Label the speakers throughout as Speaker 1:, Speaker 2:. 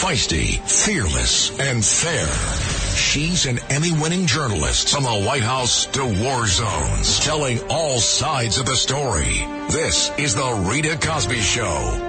Speaker 1: Feisty, fearless, and fair. She's an Emmy winning journalist from the White House to war zones, telling all sides of the story. This is The Rita Cosby Show.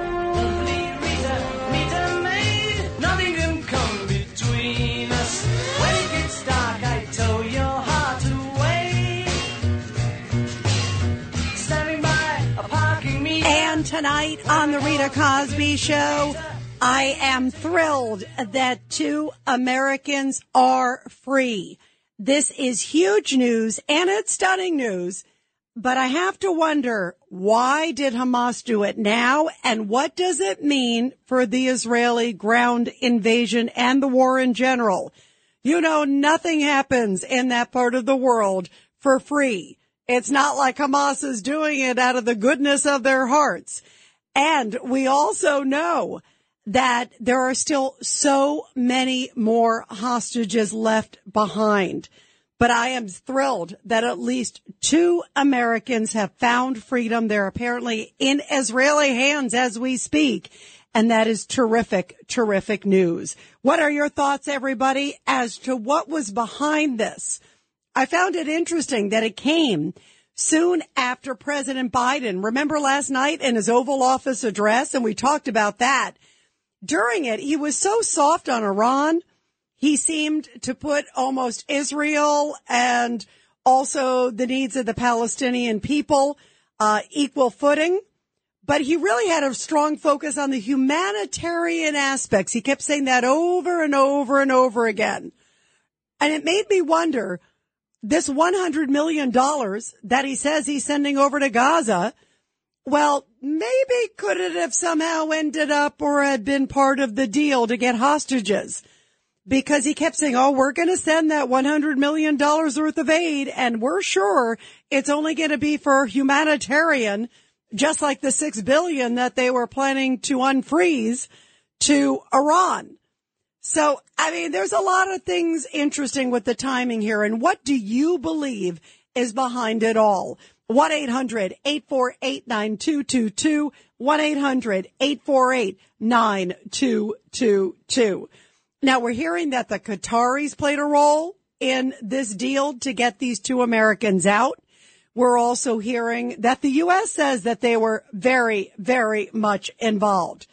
Speaker 2: And tonight on the Rita Cosby Show, I am thrilled that two Americans are free. This is huge news and it's stunning news. But I have to wonder, why did Hamas do it now? And what does it mean for the Israeli ground invasion and the war in general? You know, nothing happens in that part of the world for free. It's not like Hamas is doing it out of the goodness of their hearts. And we also know that there are still so many more hostages left behind. But I am thrilled that at least two Americans have found freedom. They're apparently in Israeli hands as we speak. And that is terrific, terrific news. What are your thoughts, everybody, as to what was behind this? I found it interesting that it came soon after President Biden. Remember last night in his Oval Office address, and we talked about that. During it, he was so soft on Iran. He seemed to put almost Israel and also the needs of the Palestinian people uh, equal footing. But he really had a strong focus on the humanitarian aspects. He kept saying that over and over and over again. And it made me wonder, this $100 million that he says he's sending over to Gaza, well, maybe could it have somehow ended up or had been part of the deal to get hostages? Because he kept saying, oh, we're going to send that $100 million worth of aid and we're sure it's only going to be for humanitarian, just like the six billion that they were planning to unfreeze to Iran. So, I mean, there's a lot of things interesting with the timing here. And what do you believe is behind it all? 1-800-848-9222. 1-800-848-9222. Now we're hearing that the Qataris played a role in this deal to get these two Americans out. We're also hearing that the U.S. says that they were very, very much involved.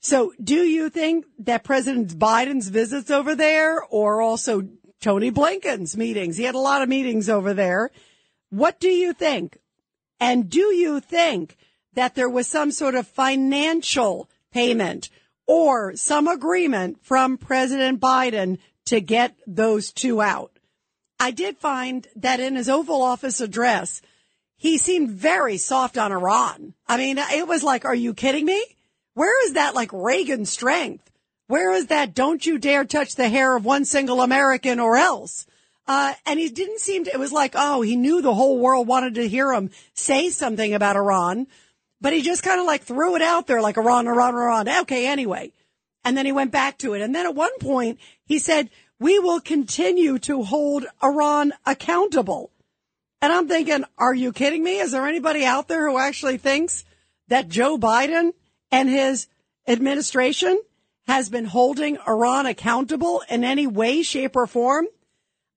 Speaker 2: So do you think that President Biden's visits over there or also Tony Blinken's meetings? He had a lot of meetings over there. What do you think? And do you think that there was some sort of financial payment or some agreement from President Biden to get those two out? I did find that in his Oval Office address, he seemed very soft on Iran. I mean, it was like, are you kidding me? Where is that like Reagan strength? Where is that don't you dare touch the hair of one single American or else? Uh, and he didn't seem to, it was like, oh, he knew the whole world wanted to hear him say something about Iran, but he just kind of like threw it out there like Iran, Iran, Iran. Okay, anyway. And then he went back to it. And then at one point he said, we will continue to hold Iran accountable. And I'm thinking, are you kidding me? Is there anybody out there who actually thinks that Joe Biden and his administration has been holding Iran accountable in any way, shape, or form?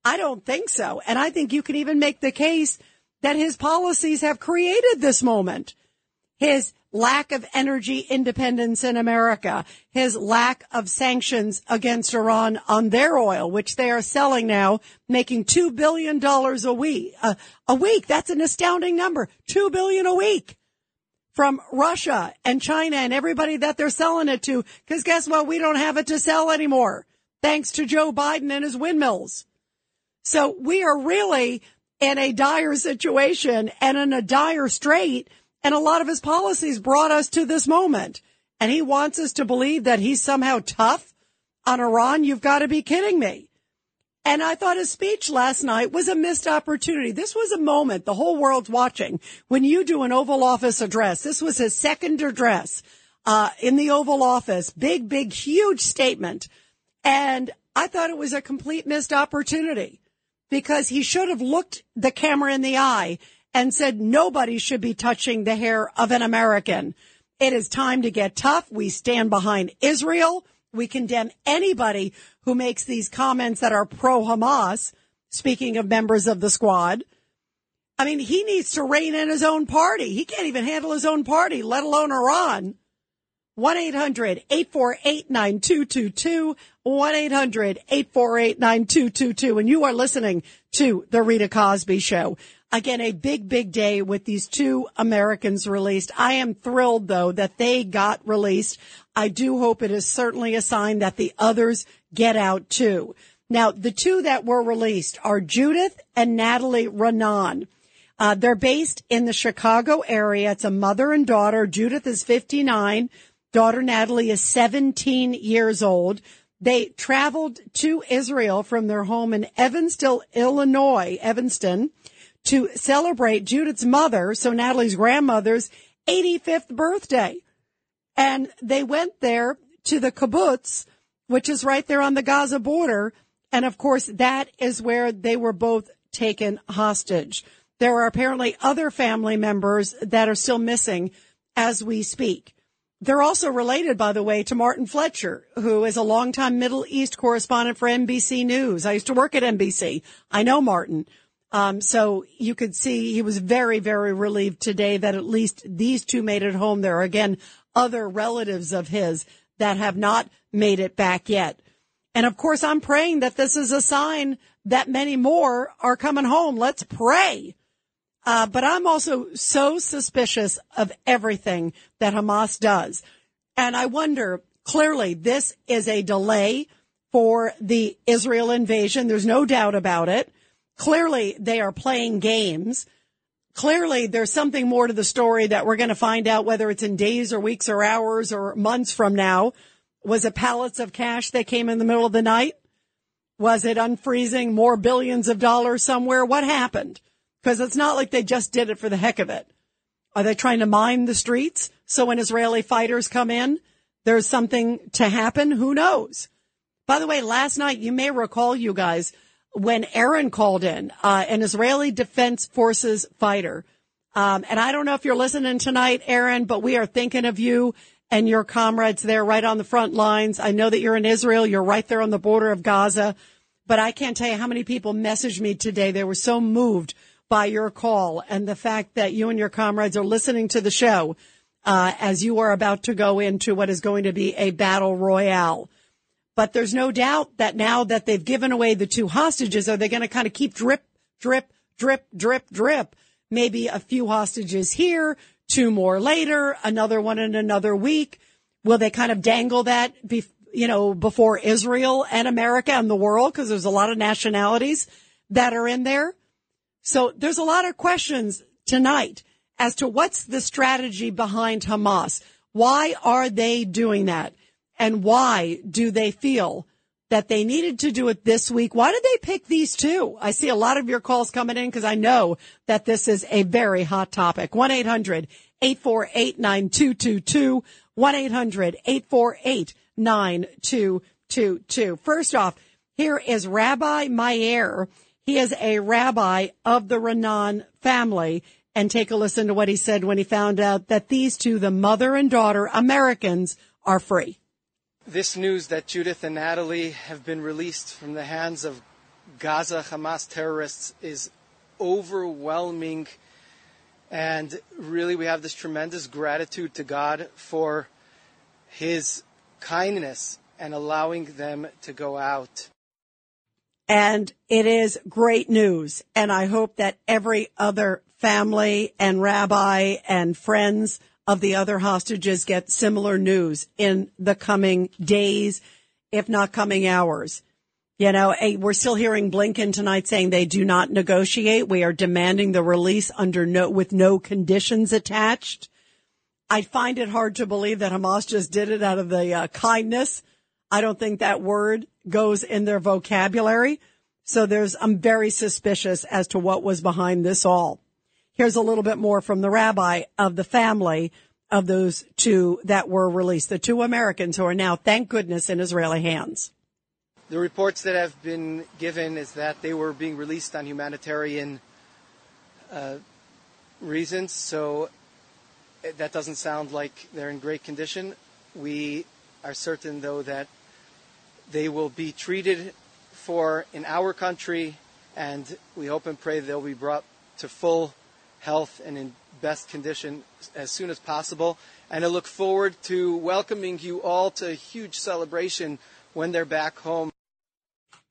Speaker 2: I don't think so. And I think you can even make the case that his policies have created this moment. His lack of energy independence in America, his lack of sanctions against Iran on their oil, which they are selling now, making $2 billion a week. Uh, a week. That's an astounding number. 2 billion a week from Russia and China and everybody that they're selling it to. Cause guess what? We don't have it to sell anymore. Thanks to Joe Biden and his windmills. So we are really in a dire situation and in a dire strait. And a lot of his policies brought us to this moment. And he wants us to believe that he's somehow tough on Iran. You've got to be kidding me. And I thought his speech last night was a missed opportunity. This was a moment the whole world's watching when you do an Oval Office address. This was his second address uh, in the Oval Office. Big, big, huge statement. And I thought it was a complete missed opportunity because he should have looked the camera in the eye and said nobody should be touching the hair of an American. It is time to get tough. We stand behind Israel. We condemn anybody who makes these comments that are pro Hamas. Speaking of members of the squad, I mean, he needs to rein in his own party. He can't even handle his own party, let alone Iran. 1-800-848-9222, 1-800-848-9222. And you are listening to the Rita Cosby Show. Again, a big, big day with these two Americans released. I am thrilled though that they got released. I do hope it is certainly a sign that the others get out too. Now, the two that were released are Judith and Natalie Raanan. Uh, they're based in the Chicago area. It's a mother and daughter. Judith is 59. Daughter Natalie is 17 years old. They traveled to Israel from their home in Evanston, Illinois, Evanston, to celebrate Judith's mother, so Natalie's grandmother's 85th birthday. And they went there to the kibbutz, which is right there on the Gaza border. And of course, that is where they were both taken hostage. There are apparently other family members that are still missing as we speak. They're also related, by the way, to Martin Fletcher, who is a longtime Middle East correspondent for NBC News. I used to work at NBC. I know Martin. Um, so you could see he was very, very relieved today that at least these two made it home. There are again other relatives of his that have not made it back yet. And of course, I'm praying that this is a sign that many more are coming home. Let's pray. Uh, but I'm also so suspicious of everything that Hamas does. And I wonder, clearly this is a delay for the Israel invasion. There's no doubt about it. Clearly they are playing games. Clearly there's something more to the story that we're going to find out whether it's in days or weeks or hours or months from now. Was it pallets of cash that came in the middle of the night? Was it unfreezing more billions of dollars somewhere? What happened? Because it's not like they just did it for the heck of it. Are they trying to mine the streets so when Israeli fighters come in, there's something to happen? Who knows? By the way, last night, you may recall, you guys, when Aaron called in, uh, an Israeli Defense Forces fighter. Um, and I don't know if you're listening tonight, Aaron, but we are thinking of you and your comrades there right on the front lines. I know that you're in Israel. You're right there on the border of Gaza. But I can't tell you how many people messaged me today. They were so moved by your call and the fact that you and your comrades are listening to the show uh, as you are about to go into what is going to be a battle royale. But there's no doubt that now that they've given away the two hostages, are they going to kind of keep drip, drip, drip, drip, drip? Maybe a few hostages here, two more later, another one in another week. Will they kind of dangle that, be, you know, before Israel and America and the world? Because there's a lot of nationalities that are in there. So there's a lot of questions tonight as to what's the strategy behind Hamas. Why are they doing that? And why do they feel that they needed to do it this week? Why did they pick these two? I see a lot of your calls coming in because I know that this is a very hot topic. 1-800-848-9222. 1-800-848-9222. First off, here is Rabbi Meir he is a rabbi of the Raanan family. And take a listen to what he said when he found out that these two, the mother and daughter Americans, are free.
Speaker 3: This news that Judith and Natalie have been released from the hands of Gaza Hamas terrorists is overwhelming. And really, we have this tremendous gratitude to God for his kindness and allowing them to go out.
Speaker 2: And it is great news. And I hope that every other family and rabbi and friends of the other hostages get similar news in the coming days, if not coming hours. You know, we're still hearing Blinken tonight saying they do not negotiate. We are demanding the release under no, with no conditions attached. I find it hard to believe that Hamas just did it out of the uh, kindness. I don't think that word goes in their vocabulary. So there's, I'm very suspicious as to what was behind this all. Here's a little bit more from the rabbi of the family of those two that were released, the two Americans who are now, thank goodness, in Israeli hands.
Speaker 3: The reports that have been given is that they were being released on humanitarian uh, reasons, so that doesn't sound like they're in great condition. We are certain, though, that they will be treated for in our country, and we hope and pray they'll be brought to full health and in best condition as soon as possible. And I look forward to welcoming you all to a huge celebration when they're back home.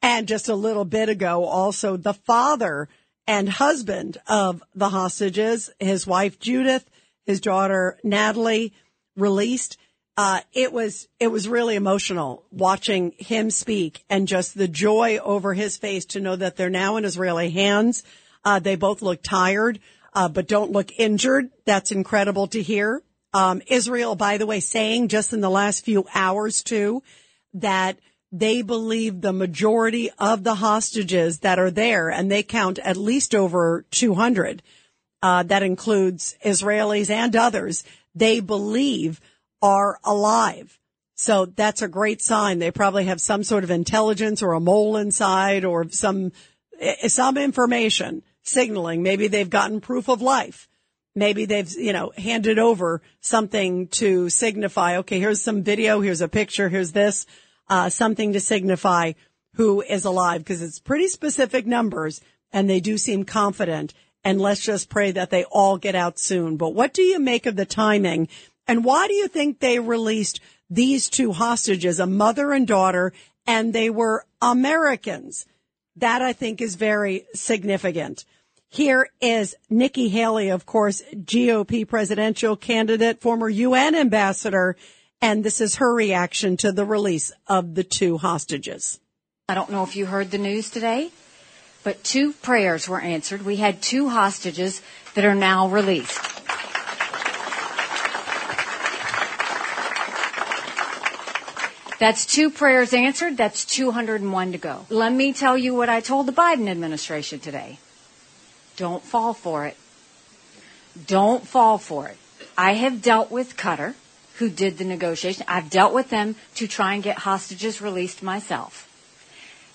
Speaker 2: And just a little bit ago, also the father and husband of the hostages, his wife Judith, his daughter Natalie, released. Uh, it was it was really emotional watching him speak and just the joy over his face to know that they're now in Israeli hands. Uh, they both look tired, uh, but don't look injured. That's incredible to hear. Um, Israel, by the way, saying just in the last few hours too that they believe the majority of the hostages that are there, and they count at least over 200. Uh, that includes Israelis and others. They believe are alive. So that's a great sign. They probably have some sort of intelligence or a mole inside or some, eh, some information signaling. Maybe they've gotten proof of life. Maybe they've, you know, handed over something to signify, okay, here's some video, here's a picture, here's this, uh, something to signify who is alive because it's pretty specific numbers and they do seem confident. And let's just pray that they all get out soon. But what do you make of the timing? And why do you think they released these two hostages, a mother and daughter, and they were Americans? That I think is very significant. Here is Nikki Haley, of course, GOP presidential candidate, former UN ambassador, and this is her reaction to the release of the two hostages.
Speaker 4: I don't know if you heard the news today, but two prayers were answered. We had two hostages that are now released. That's two prayers answered. That's 201 to go. Let me tell you what I told the Biden administration today. Don't fall for it. Don't fall for it. I have dealt with Qatar, who did the negotiation. I've dealt with them to try and get hostages released myself.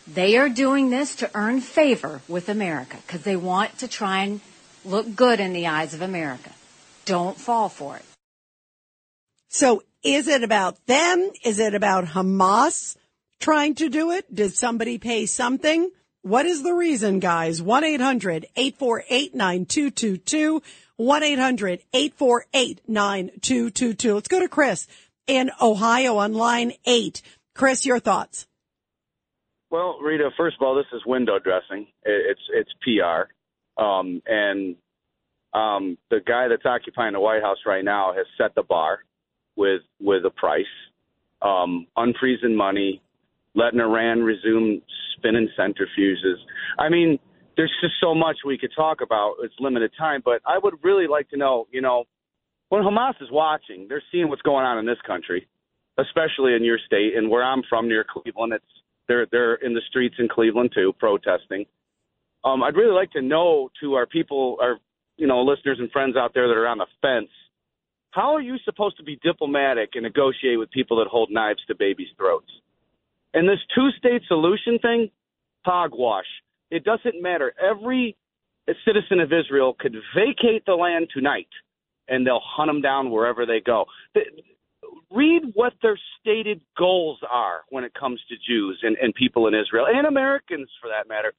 Speaker 4: They are doing this to earn favor with America because they want to try and look good in the eyes of America. Don't fall for it.
Speaker 2: So is it about them? Is it about Hamas trying to do it? Did somebody pay something? What is the reason, guys? 1-800-848-9222. 1-800-848-9222. Let's go to Chris in Ohio on line eight. Chris, your thoughts.
Speaker 5: Well, Rita, first of all, this is window dressing. It's it's PR, um, and um, the guy that's occupying the White House right now has set the bar with with a price, um, unfreezing money, letting Iran resume spinning centrifuges. I mean, there's just so much we could talk about. It's limited time, but I would really like to know, you know, when Hamas is watching, they're seeing what's going on in this country, especially in your state and where I'm from near Cleveland. It's they're they're in the streets in Cleveland too, protesting. Um, I'd really like to know to our people, our you know listeners and friends out there that are on the fence how are you supposed to be diplomatic and negotiate with people that hold knives to babies' throats? And this two state solution thing, hogwash. It doesn't matter. Every citizen of Israel could vacate the land tonight and they'll hunt them down wherever they go. Read what their stated goals are when it comes to Jews and, and people in Israel and Americans for that matter.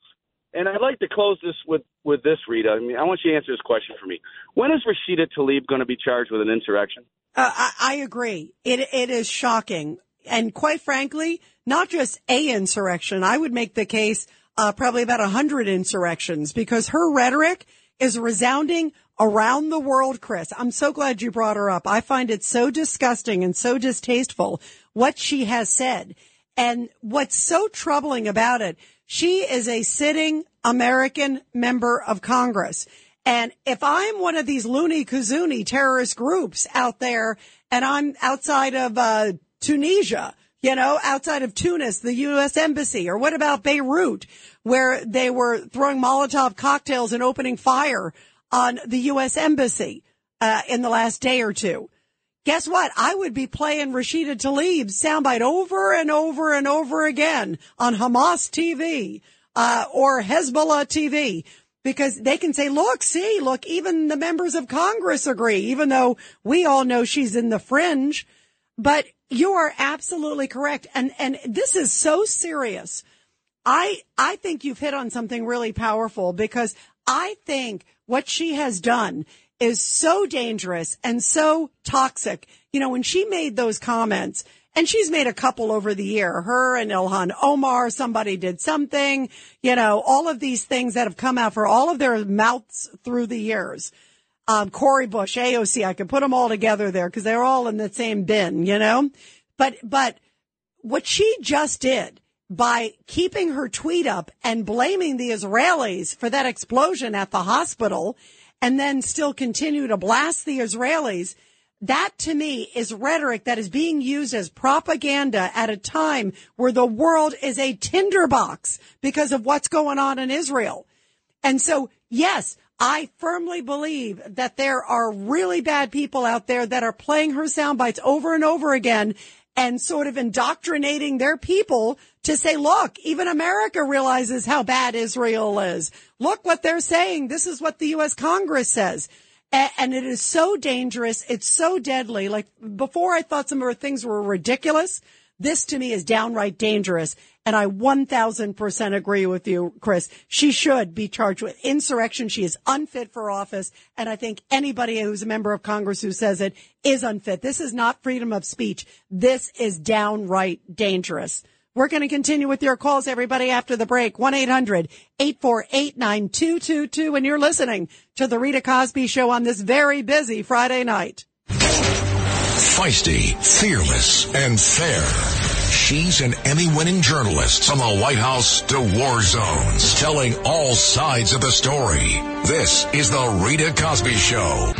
Speaker 5: And I'd like to close this with, with this, Rita. I mean, I want you to answer this question for me. When is Rashida Tlaib going to be charged with an insurrection?
Speaker 2: Uh, I, I agree. It it is shocking, and quite frankly, not just a insurrection. I would make the case uh, probably about a hundred insurrections because her rhetoric is resounding around the world. Chris, I'm so glad you brought her up. I find it so disgusting and so distasteful what she has said, and what's so troubling about it she is a sitting American member of Congress. And if I'm one of these loony kazoonie terrorist groups out there and I'm outside of uh, Tunisia, you know, outside of Tunis, the U.S. embassy, or what about Beirut, where they were throwing Molotov cocktails and opening fire on the U.S. embassy uh, in the last day or two? Guess what? I would be playing Rashida Tlaib's soundbite over and over and over again on Hamas TV, uh, or Hezbollah TV because they can say, look, see, look, even the members of Congress agree, even though we all know she's in the fringe. But You are absolutely correct. And, and this is so serious. I, I think you've hit on something really powerful because I think what she has done is so dangerous and so toxic. You know, when she made those comments, and she's made a couple over the year, her and Ilhan Omar, somebody did something, you know, all of these things that have come out for all of their mouths through the years. Um, Cori Bush, AOC, I could put them all together there because they're all in the same bin, you know, but, but what she just did by keeping her tweet up and blaming the Israelis for that explosion at the hospital and then still continue to blast the Israelis. That to me is rhetoric that is being used as propaganda at a time where the world is a tinderbox because of what's going on in Israel. And so, yes, I firmly believe that there are really bad people out there that are playing her sound bites over and over again and sort of indoctrinating their people to say, look, even America realizes how bad Israel is. Look what they're saying. This is what the U.S. Congress says. And it is so dangerous. It's so deadly. Like before I thought some of her things were ridiculous. This to me is downright dangerous. And I 1000% agree with you, Chris. She should be charged with insurrection. She is unfit for office. And I think anybody who's a member of Congress who says it is unfit. This is not freedom of speech. This is downright dangerous. We're going to continue with your calls, everybody, after the break. 1-800-848-9222. And you're listening to the Rita Cosby Show on this very busy Friday night.
Speaker 1: Feisty, fearless, and fair. She's an Emmy winning journalist from the White House to war zones, telling all sides of the story. This is the Rita Cosby Show.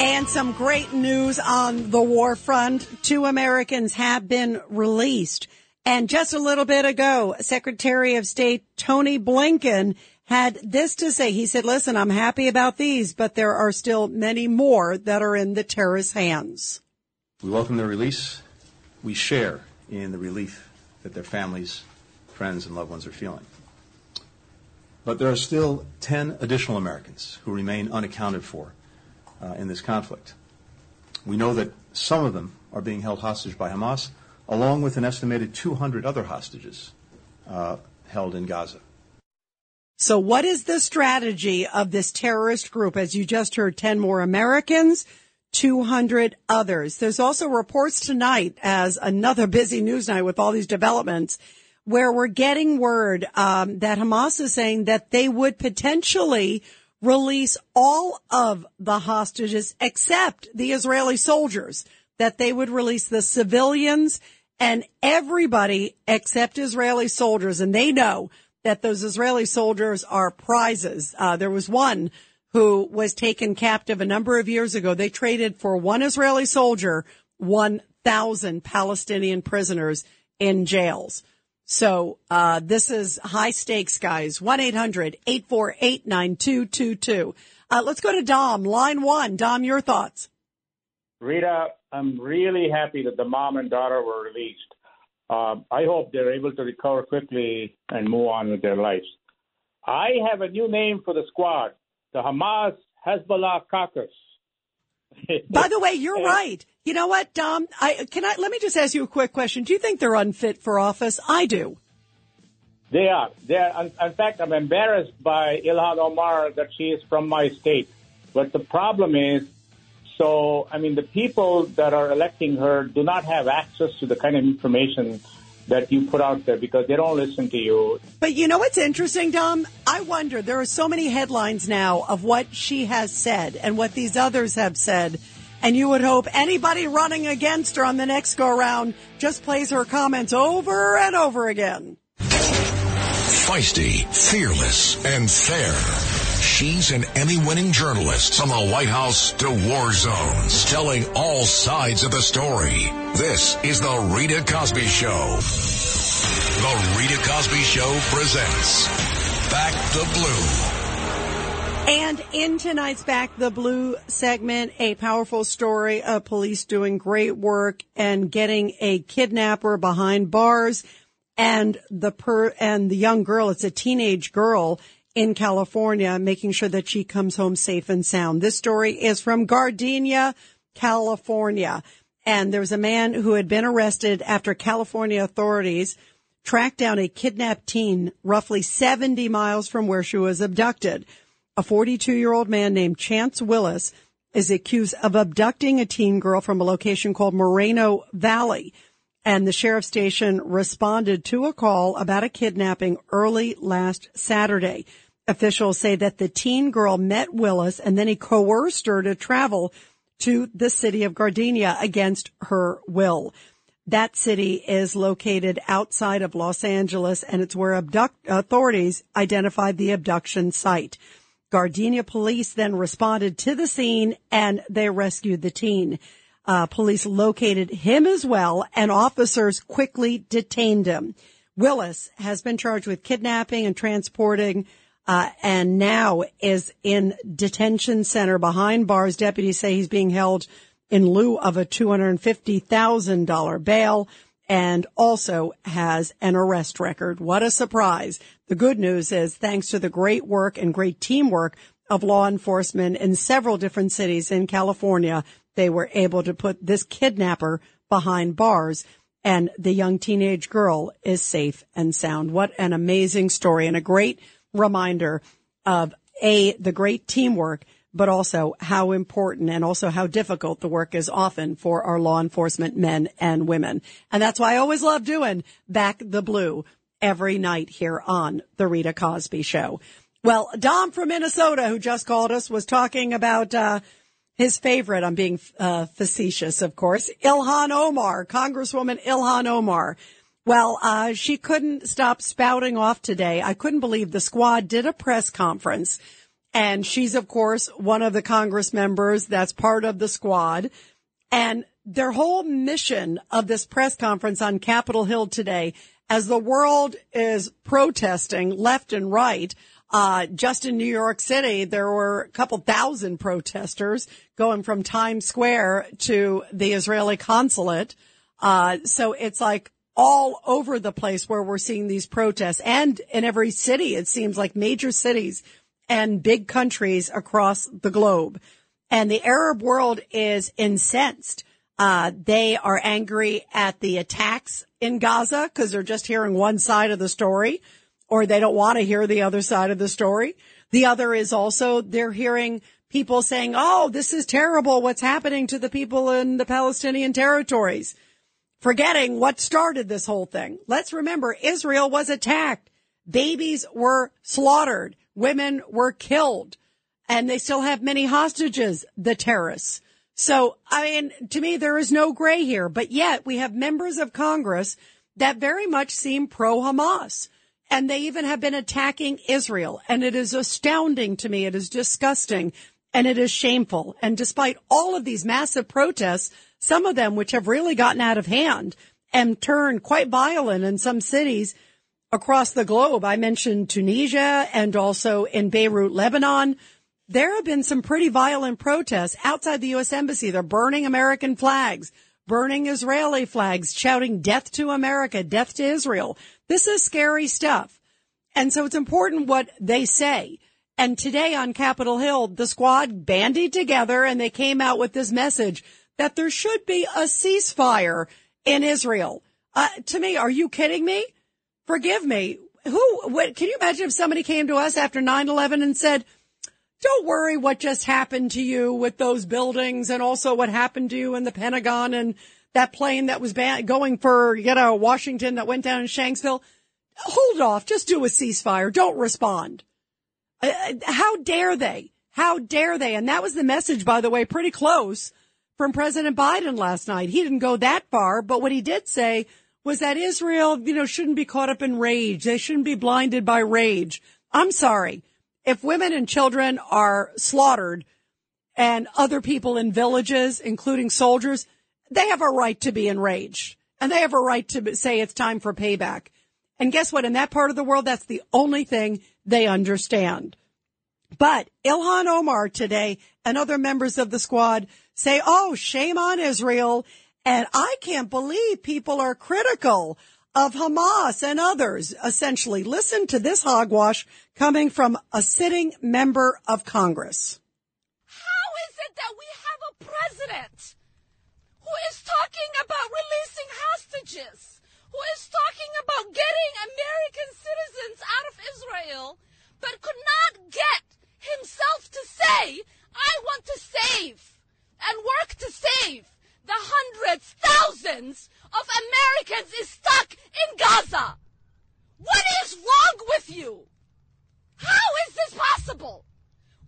Speaker 2: And some great news on the war front. Two Americans have been released. And just a little bit ago, Secretary of State Tony Blinken had this to say. He said, listen, I'm happy about these, but there are still many more that are in the terrorist hands.
Speaker 6: We welcome their release. We share in the relief that their families, friends, and loved ones are feeling. But there are still 10 additional Americans who remain unaccounted for in this conflict. We know that some of them are being held hostage by Hamas, along with an estimated 200 other hostages uh, held in Gaza.
Speaker 2: So, what is the strategy of this terrorist group? As you just heard, 10 more Americans, 200 others. There's also reports tonight as another busy news night with all these developments where we're getting word um, that Hamas is saying that they would potentially release all of the hostages except the Israeli soldiers, that they would release the civilians and everybody except Israeli soldiers. And they know that those Israeli soldiers are prizes. Uh, there was one who was taken captive a number of years ago. They traded for one Israeli soldier, 1,000 Palestinian prisoners in jails. So, uh, this is high stakes, guys. 1-800-848-9222. Uh, let's go to Dom, line one. Dom, your thoughts.
Speaker 7: Rita, I'm really happy that the mom and daughter were released. Uh, I hope they're able to recover quickly and move on with their lives. I have a new name for the squad the Hamas Hezbollah caucus.
Speaker 2: By the way, you're right. You know what, Dom? I can I let me just ask you a quick question. Do you think they're unfit for office? I do.
Speaker 7: They are. They are. In fact, I'm embarrassed by Ilhan Omar that she is from my state. But the problem is, so I mean, the people that are electing her do not have access to the kind of information that you put out there because they don't listen to you.
Speaker 2: But you know what's interesting, Dom? I wonder, there are so many headlines now of what she has said and what these others have said. And you would hope anybody running against her on the next go around just plays her comments over and over again.
Speaker 1: Feisty, fearless, and fair. She's an Emmy winning journalist from the White House to war zones, telling all sides of the story. This is the Rita Cosby Show. The Rita Cosby Show presents Back the Blue.
Speaker 2: And in tonight's Back the Blue segment, a powerful story of police doing great work and getting a kidnapper behind bars and the per and the young girl, it's a teenage girl, in California, making sure that she comes home safe and sound. This story is from Gardena, California. And there was a man who had been arrested after California authorities tracked down a kidnapped teen roughly 70 miles from where she was abducted. A 42 year old man named Chance Willis is accused of abducting a teen girl from a location called Moreno Valley. And the sheriff station responded to a call about a kidnapping early last Saturday. Officials say that the teen girl met Willis and then he coerced her to travel to the city of Gardena against her will. That city is located outside of Los Angeles and it's where abduct- authorities identified the abduction site. Gardena police then responded to the scene and they rescued the teen. Uh, police located him as well and officers quickly detained him. Willis has been charged with kidnapping and transporting uh, and now is in detention center behind bars. Deputies say he's being held in lieu of a $250,000 bail and also has an arrest record. What a surprise. The good news is thanks to the great work and great teamwork of law enforcement in several different cities in California, they were able to put this kidnapper behind bars and the young teenage girl is safe and sound. What an amazing story and a great reminder of a, the great teamwork, but also how important and also how difficult the work is often for our law enforcement men and women. And that's why I always love doing back the blue every night here on the Rita Cosby show. Well, Dom from Minnesota, who just called us, was talking about, uh, his favorite. I'm being uh, facetious, of course. Ilhan Omar, Congresswoman Ilhan Omar. Well, uh, she couldn't stop spouting off today. I couldn't believe the squad did a press conference and she's of course one of the Congress members that's part of the squad. And their whole mission of this press conference on Capitol Hill today, as the world is protesting left and right, uh, just in New York City, there were a couple thousand protesters going from Times Square to the Israeli consulate. Uh, so it's like all over the place where we're seeing these protests and in every city, it seems like major cities and big countries across the globe. And the Arab world is incensed. Uh, they are angry at the attacks in Gaza because they're just hearing one side of the story or they don't want to hear the other side of the story. The other is also they're hearing people saying, Oh, this is terrible. What's happening to the people in the Palestinian territories? forgetting what started this whole thing. Let's remember Israel was attacked. Babies were slaughtered. Women were killed and they still have many hostages, the terrorists. So, I mean, to me, there is no gray here, but yet we have members of Congress that very much seem pro Hamas. And they even have been attacking Israel. And it is astounding to me. It is disgusting and it is shameful. And despite all of these massive protests, some of them which have really gotten out of hand and turned quite violent in some cities across the globe. I mentioned Tunisia and also in Beirut, Lebanon. There have been some pretty violent protests outside the U.S. Embassy. They're burning American flags, burning Israeli flags, shouting death to America, death to Israel. This is scary stuff. And so it's important what they say. And today on Capitol Hill, the squad bandied together and they came out with this message that there should be a ceasefire in Israel. Uh, to me, are you kidding me? Forgive me. Who, what, can you imagine if somebody came to us after 9-11 and said, don't worry what just happened to you with those buildings and also what happened to you in the Pentagon and that plane that was ban- going for, you know, Washington that went down in Shanksville. Hold off. Just do a ceasefire. Don't respond. Uh, uh how dare they? How dare they? And that was the message, by the way, pretty close from President Biden last night. He didn't go that far, but what he did say was that Israel, you know, shouldn't be caught up in rage. They shouldn't be blinded by rage. I'm sorry. If women and children are slaughtered and other people in villages, including soldiers, they have a right to be enraged and they have a right to say it's time for payback. And guess what? In that part of the world, that's the only thing they understand. But Ilhan Omar today and other members of the squad say, oh, shame on Israel. And I can't believe people are critical of Hamas and others, essentially. Listen to this hogwash coming from a sitting member of Congress.
Speaker 8: How is it that we have a president who is talking about releasing hostages, who is talking about getting American citizens out of Israel, but could not get himself to say, I want to save and work to save the hundreds, thousands of Americans is stuck in Gaza. What is wrong with you? How is this possible?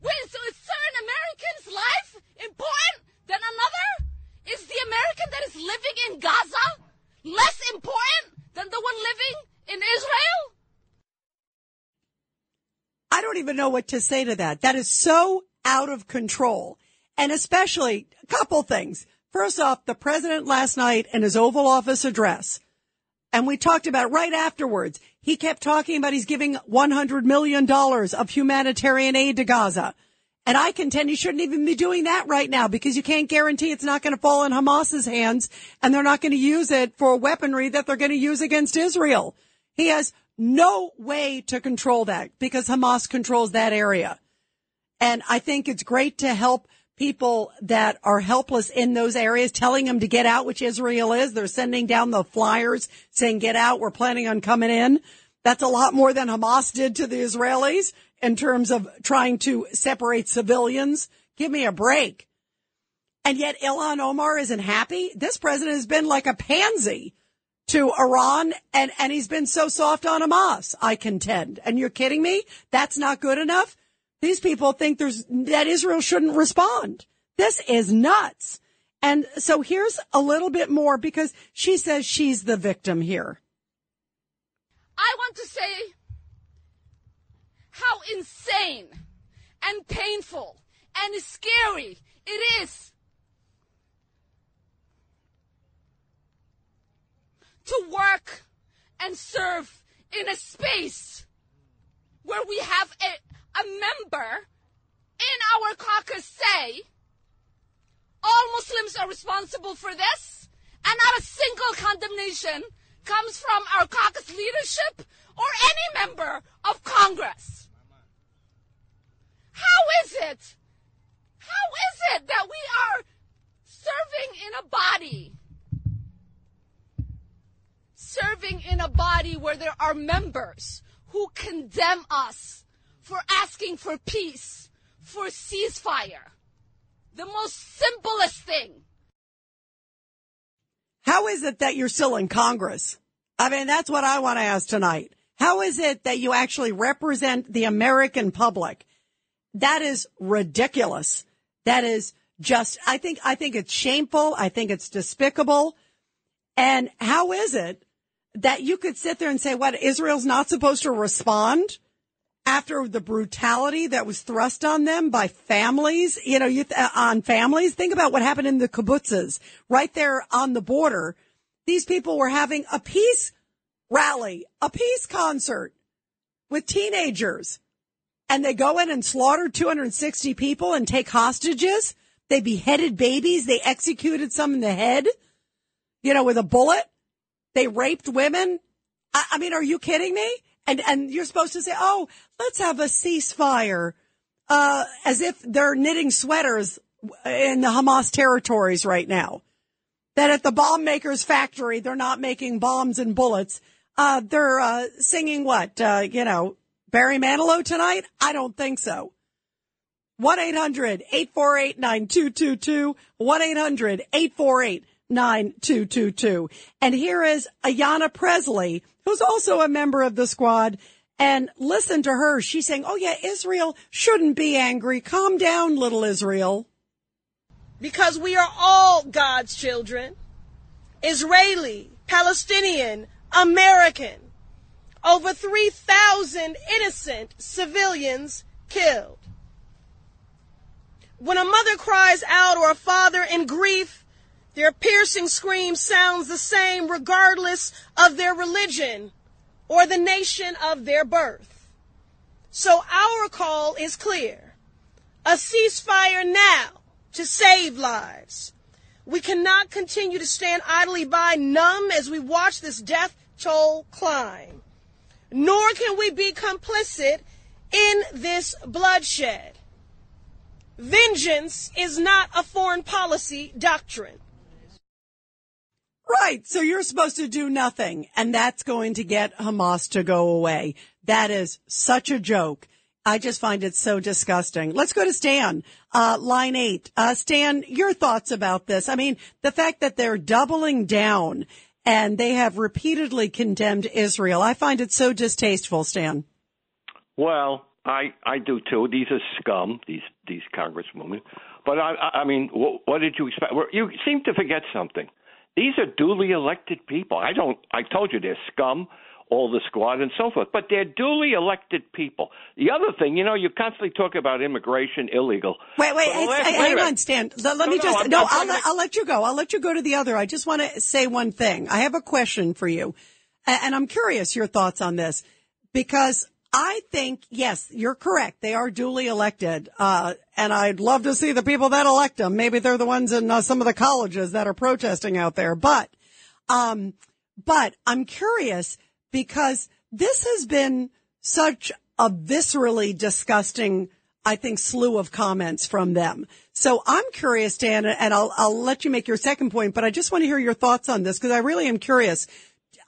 Speaker 8: Wait, so is certain American's life important than another? Is the American that is living in Gaza less important than the one living in Israel?
Speaker 2: I don't even know what to say to that. That is so out of control. And especially a couple things. First off, the president last night in his Oval Office address, and we talked about right afterwards, he kept talking about he's giving $100 million of humanitarian aid to Gaza. And I contend he shouldn't even be doing that right now because you can't guarantee it's not going to fall in Hamas's hands and they're not going to use it for weaponry that they're going to use against Israel. He has no way to control that because Hamas controls that area. And I think it's great to help people that are helpless in those areas, telling them to get out, which Israel is. They're sending down the flyers saying, get out. We're planning on coming in. That's a lot more than Hamas did to the Israelis in terms of trying to separate civilians. Give me a break. And yet Ilhan Omar isn't happy. This president has been like a pansy to Iran and, and he's been so soft on Hamas, I contend. And you're kidding me? That's not good enough. These people think there's, that Israel shouldn't respond. This is nuts. And so here's a little bit more because she says she's the victim here.
Speaker 8: I want to say how insane and painful and scary it is to work and serve in a space where we have a a member in our caucus say all Muslims are responsible for this and not a single condemnation comes from our caucus leadership or any member of Congress. How is it? How is it that we are serving in a body? Serving in a body where there are members who condemn us for asking for peace, for ceasefire. The most simplest thing.
Speaker 2: How is it that you're still in Congress? I mean, that's what I want to ask tonight. How is it that you actually represent the American public? That is ridiculous. That is just, I think, I think it's shameful. I think it's despicable. And how is it that you could sit there and say, what, Israel's not supposed to respond? after the brutality that was thrust on them by families, you know, you, uh, on families. Think about what happened in the kibbutzes right there on the border. These people were having a peace rally, a peace concert with teenagers and they go in and slaughter 260 people and take hostages. They beheaded babies. They executed some in the head, you know, with a bullet. They raped women. I, I mean, are you kidding me? And, and you're supposed to say, oh, let's have a ceasefire, uh, as if they're knitting sweaters in the Hamas territories right now. That at the bomb maker's factory, they're not making bombs and bullets. Uh, they're, uh, singing what, uh, you know, Barry Manilow tonight? I don't think so. 1-800-848-9222, 1-800-848-9222. And here is Ayanna Pressley, who's also a member of the squad. And listen to her. She's saying, Oh yeah, Israel shouldn't be angry. Calm down, little Israel.
Speaker 9: Because we are all God's children. Israeli, Palestinian, American. Over 3,000 innocent civilians killed. When a mother cries out or a father in grief, their piercing scream sounds the same regardless of their religion or the nation of their birth. So our call is clear. A ceasefire now to save lives. We cannot continue to stand idly by numb as we watch this death toll climb. Nor can we be complicit in this bloodshed. Vengeance is not a foreign policy doctrine.
Speaker 2: Right. So you're supposed to do nothing and that's going to get Hamas to go away. That is such a joke. I just find it so disgusting. Let's go to Stan, uh, line eight. Uh, Stan, your thoughts about this? I mean, the fact that they're doubling down and they have repeatedly condemned Israel. I find it so distasteful, Stan.
Speaker 10: Well, I I do too. These are scum. These these congresswomen. But I I mean, what, what did you expect? You seem to forget something. These are duly elected people. I don't. I told you they're scum all the squad and so forth. But they're duly elected people. The other thing, you know, you constantly talk about immigration illegal.
Speaker 2: Wait, wait, last, hang on, Stan. Let, let no, me no, just, I'm, no, I'll, let, I'll let you go. I'll let you go to the other. I just want to say one thing. I have a question for you. And I'm curious your thoughts on this because I think, yes, you're correct. They are duly elected. Uh, and I'd love to see the people that elect them. Maybe they're the ones in uh, some of the colleges that are protesting out there. But, um, but I'm curious because this has been such a viscerally disgusting, I think, slew of comments from them. So I'm curious, Dan, and I'll, I'll let you make your second point, but I just want to hear your thoughts on this because I really am curious.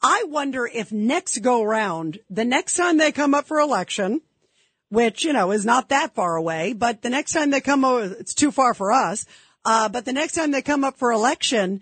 Speaker 2: I wonder if next go round, the next time they come up for election, which, you know, is not that far away, but the next time they come over, it's too far for us. Uh, but the next time they come up for election,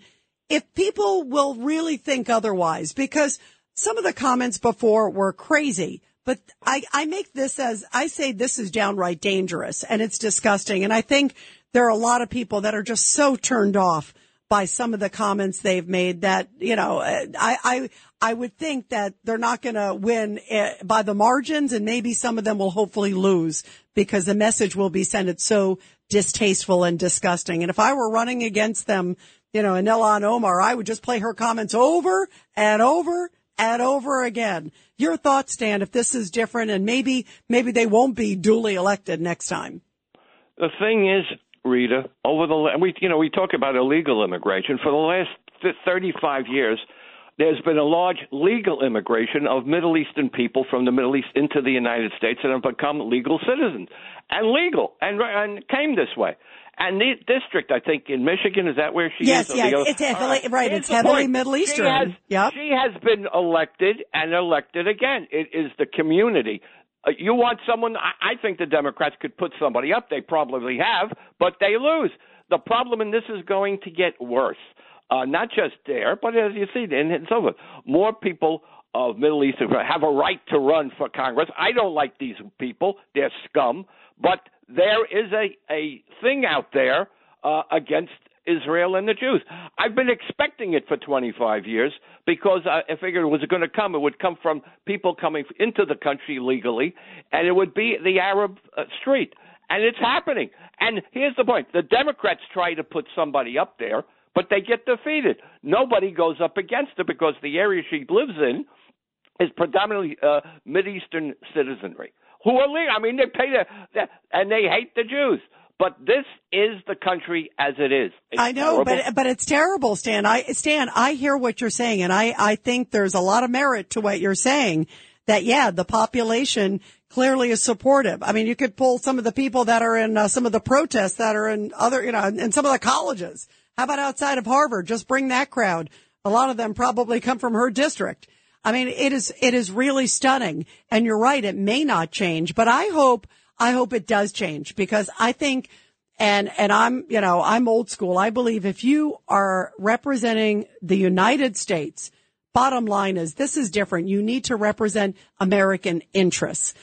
Speaker 2: if people will really think otherwise, because some of the comments before were crazy, but I, I make this as I say this is downright dangerous and it's disgusting. And I think there are a lot of people that are just so turned off by some of the comments they've made that, you know, I, I, I would think that they're not going to win eh, by the margins and maybe some of them will hopefully lose because the message will be sent. It's so distasteful and disgusting. And if I were running against them, you know, and Ilhan Omar, I would just play her comments over and over and over again. Your thoughts, Dan, if this is different and maybe, maybe they won't be duly elected next time.
Speaker 10: The thing is, Rita, over the, and we, you know, we talk about illegal immigration for the last 35 years. There's been a large legal immigration of Middle Eastern people from the Middle East into the United States and have become legal citizens and legal and, and came this way. And the district, I think, in Michigan, is that where she
Speaker 2: yes,
Speaker 10: is?
Speaker 2: Yes, yes, it's heavily, right, right it's heavily point. Middle Eastern. She
Speaker 10: has,
Speaker 2: yep.
Speaker 10: she has been elected and elected again. It is the community. Uh, you want someone, I, I think the Democrats could put somebody up. They probably have, but they lose. The problem in this is going to get worse. Uh, not just there, but as you see, and, and so forth. More people of Middle East have a right to run for Congress. I don't like these people. They're scum. But there is a, a thing out there uh, against Israel and the Jews. I've been expecting it for 25 years because I figured it was going to come. It would come from people coming into the country legally, and it would be the Arab uh, street. And it's happening. And here's the point the Democrats try to put somebody up there, but they get defeated. Nobody goes up against her because the area she lives in is predominantly uh, Eastern citizenry who are legal. I mean, they pay the, the, and they hate the Jews. But this is the country as it is. It's
Speaker 2: I know, terrible. but but it's terrible, Stan. I Stan, I hear what you're saying, and I I think there's a lot of merit to what you're saying. That yeah, the population clearly is supportive. I mean, you could pull some of the people that are in uh, some of the protests that are in other, you know, in some of the colleges. How about outside of Harvard? Just bring that crowd. A lot of them probably come from her district. I mean, it is, it is really stunning. And you're right. It may not change, but I hope, I hope it does change because I think, and, and I'm, you know, I'm old school. I believe if you are representing the United States, bottom line is this is different. You need to represent American interests.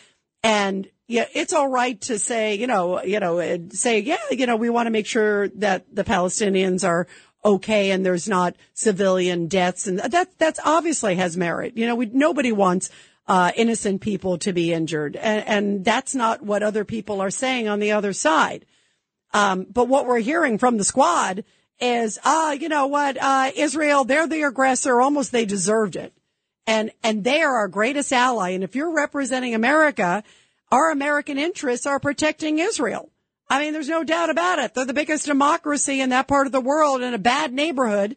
Speaker 2: And yeah, it's all right to say, you know, you know, say, yeah, you know, we want to make sure that the Palestinians are, okay and there's not civilian deaths and that that's obviously has merit. You know, we, nobody wants uh, innocent people to be injured, and, and, that's not what other people are saying on the other side. Um, but what we're hearing from the squad is, ah, uh, you know what, uh, Israel, they're the aggressor. Almost they deserved it, and and they are our greatest ally. And if you're representing America, our American interests are protecting Israel. I mean, there's no doubt about it. They're the biggest democracy in that part of the world in a bad neighborhood,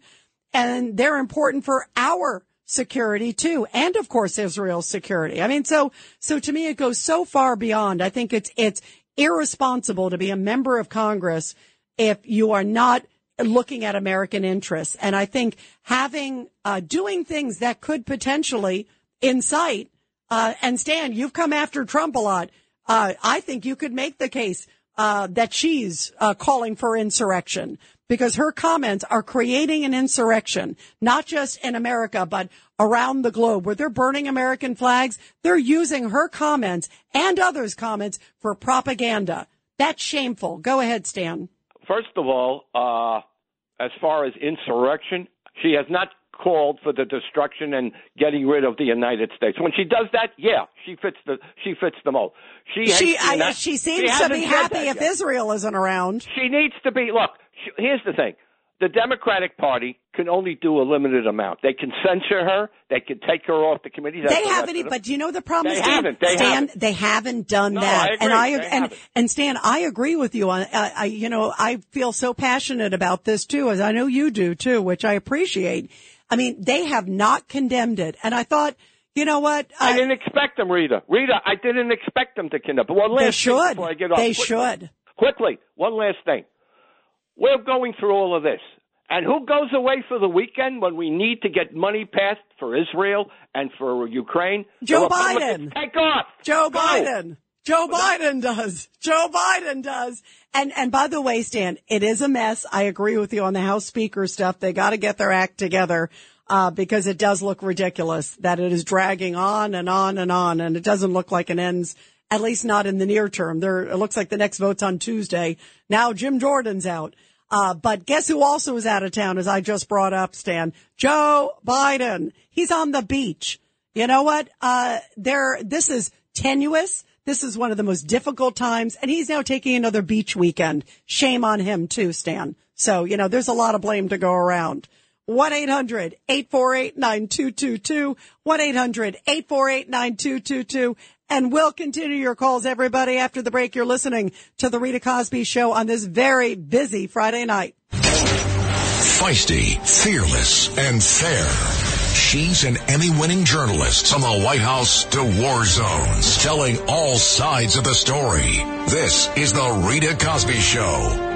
Speaker 2: and they're important for our security too. And of course, Israel's security. I mean, so, so to me, it goes so far beyond. I think it's, it's irresponsible to be a member of Congress if you are not looking at American interests. And I think having, uh, doing things that could potentially incite, uh, and Stan, you've come after Trump a lot. Uh, I think you could make the case, uh, that she's, uh, calling for insurrection because her comments are creating an insurrection, not just in America, but around the globe where they're burning American flags. They're using her comments and others' comments for propaganda. That's shameful. Go ahead, Stan.
Speaker 10: First of all, uh, as far as insurrection, she has not called for the destruction and getting rid of the United States. When she does that, yeah, she fits the she fits the mold. She
Speaker 2: She, I, she seems
Speaker 10: she
Speaker 2: to be happy if
Speaker 10: yet.
Speaker 2: Israel isn't around.
Speaker 10: She needs to be. Look, here's the thing: the Democratic Party can only do a limited amount. They can censure her. They can take her off the committee. That's
Speaker 2: They
Speaker 10: the
Speaker 2: haven't,
Speaker 10: rest of them.
Speaker 2: but you know the problem,
Speaker 10: They
Speaker 2: Stan?
Speaker 10: haven't. They
Speaker 2: Stan,
Speaker 10: haven't.
Speaker 2: they haven't done
Speaker 10: No,
Speaker 2: that.
Speaker 10: I.
Speaker 2: And I
Speaker 10: They
Speaker 2: and
Speaker 10: haven't.
Speaker 2: and Stan, I agree with you on. I you know I feel so passionate about this too, as I know you do too, which I appreciate. I mean, they have not condemned it, and I thought, you know what?
Speaker 10: I
Speaker 2: Uh,
Speaker 10: didn't expect them, Rita. Rita, I didn't expect them to condemn. But one last
Speaker 2: they
Speaker 10: thing
Speaker 2: should.
Speaker 10: before I get off.
Speaker 2: They
Speaker 10: Quickly.
Speaker 2: should.
Speaker 10: Quickly, one last thing. We're going through all of this. And who goes away for the weekend when we need to get money passed for Israel and for Ukraine?
Speaker 2: Joe Biden.
Speaker 10: Take off.
Speaker 2: Joe
Speaker 10: Go.
Speaker 2: Biden. Joe Biden does. Joe Biden does. And and by the way, Stan, it is a mess. I agree with you on the House Speaker stuff. They got to get their act together uh, because it does look ridiculous that it is dragging on and on and on, and it doesn't look like it ends. At least not in the near term. There, it looks like the next vote's on Tuesday. Now Jim Jordan's out. Uh, but guess who also is out of town, as I just brought up, Stan? Joe Biden. He's on the beach. You know what? Uh, there, this is tenuous. This is one of the most difficult times, and he's now taking another beach weekend. Shame on him too, Stan. So, you know, there's a lot of blame to go around. 1-800-848-9222, 1-800-848-9222, and we'll continue your calls, everybody. After the break, you're listening to the Rita Cosby Show on this very busy Friday night.
Speaker 1: Feisty, fearless, and fair. She's an Emmy-winning journalist from the White House to war zones, telling all sides of the story. This is the Rita Cosby Show.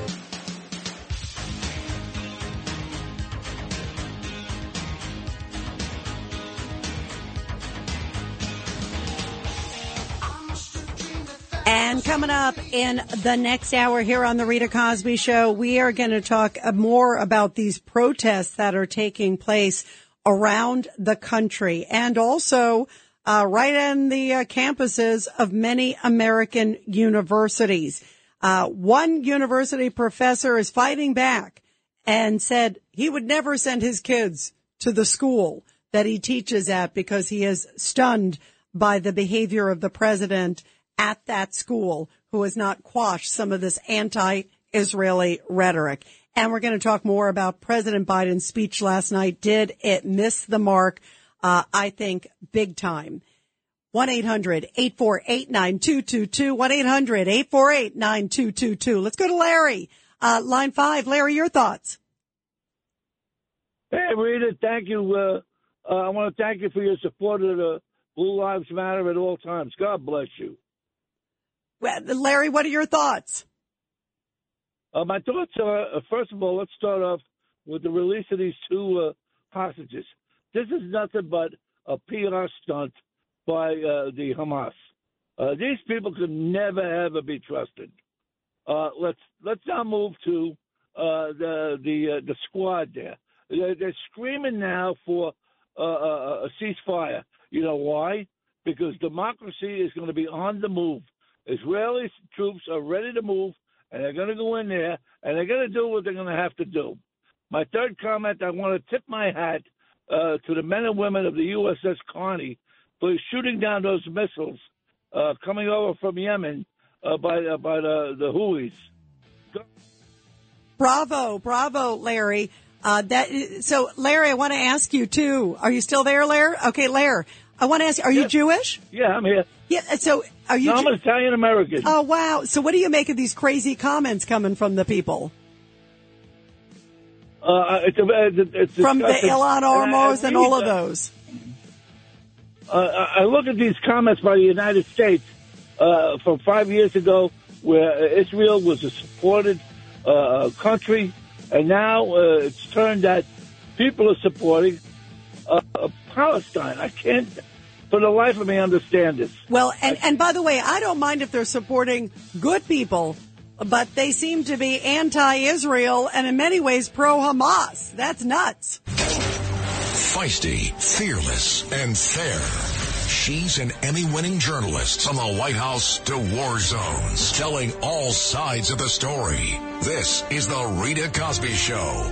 Speaker 2: And coming up in the next hour here on the Rita Cosby Show, we are going to talk more about these protests that are taking place around the country and also uh, right in the uh, campuses of many American universities. Uh, one university professor is fighting back and said he would never send his kids to the school that he teaches at because he is stunned by the behavior of the president at that school who has not quashed some of this anti-Israeli rhetoric. And we're going to talk more about President Biden's speech last night. Did it miss the mark? Uh, I think big time. 1-800-848-9222, 1-800-848-9222. Let's go to Larry. Uh, line five. Larry, your thoughts.
Speaker 11: Hey, Rita, thank you. Uh, uh, I want to thank you for your support of the Blue Lives Matter at all times. God bless you.
Speaker 2: Larry, what are your thoughts?
Speaker 11: Uh, my thoughts are, uh, first of all, let's start off with the release of these two uh, hostages. This is nothing but a PR stunt by uh, the Hamas. Uh, these people could never ever be trusted. Uh, let's let's now move to the the the squad there. They're, they're screaming now for a ceasefire. You know why? Because democracy is going to be on the move. Israeli troops are ready to move, and they're going to go in there, and they're going to do what they're going to have to do. My third comment: I want to tip my hat uh, to the men and women of the USS Carney for shooting down those missiles uh, coming over from Yemen uh, by by the the Houthis.
Speaker 2: Bravo, bravo, Larry. Uh, that so, Larry, I want to ask you too. Are you still there, Larry? Okay, Larry, I want to ask you: Are you Jewish?
Speaker 11: Yeah, I'm here.
Speaker 2: Yeah. So, are you?
Speaker 11: No, I'm an Italian American.
Speaker 2: oh, wow. So, what do you make of these crazy comments coming from the people?
Speaker 11: Uh, it's, a, it's, it's
Speaker 2: From the. Ilhan
Speaker 11: And
Speaker 2: Ormos and all of those.
Speaker 11: uh, I look at these comments by the United States uh, from five years ago, where Israel was a supported uh, country, and now uh, it's turned that people are supporting uh, Palestine. I can't, for the life of me, understand it.
Speaker 2: Well, and, and by the way, I don't mind if they're supporting good people, but they seem to be anti-Israel and in many ways pro-Hamas. That's nuts.
Speaker 1: Feisty, fearless, and fair. She's an Emmy-winning journalist from the White House to war zones, telling all sides of the story. This is the Rita Cosby Show.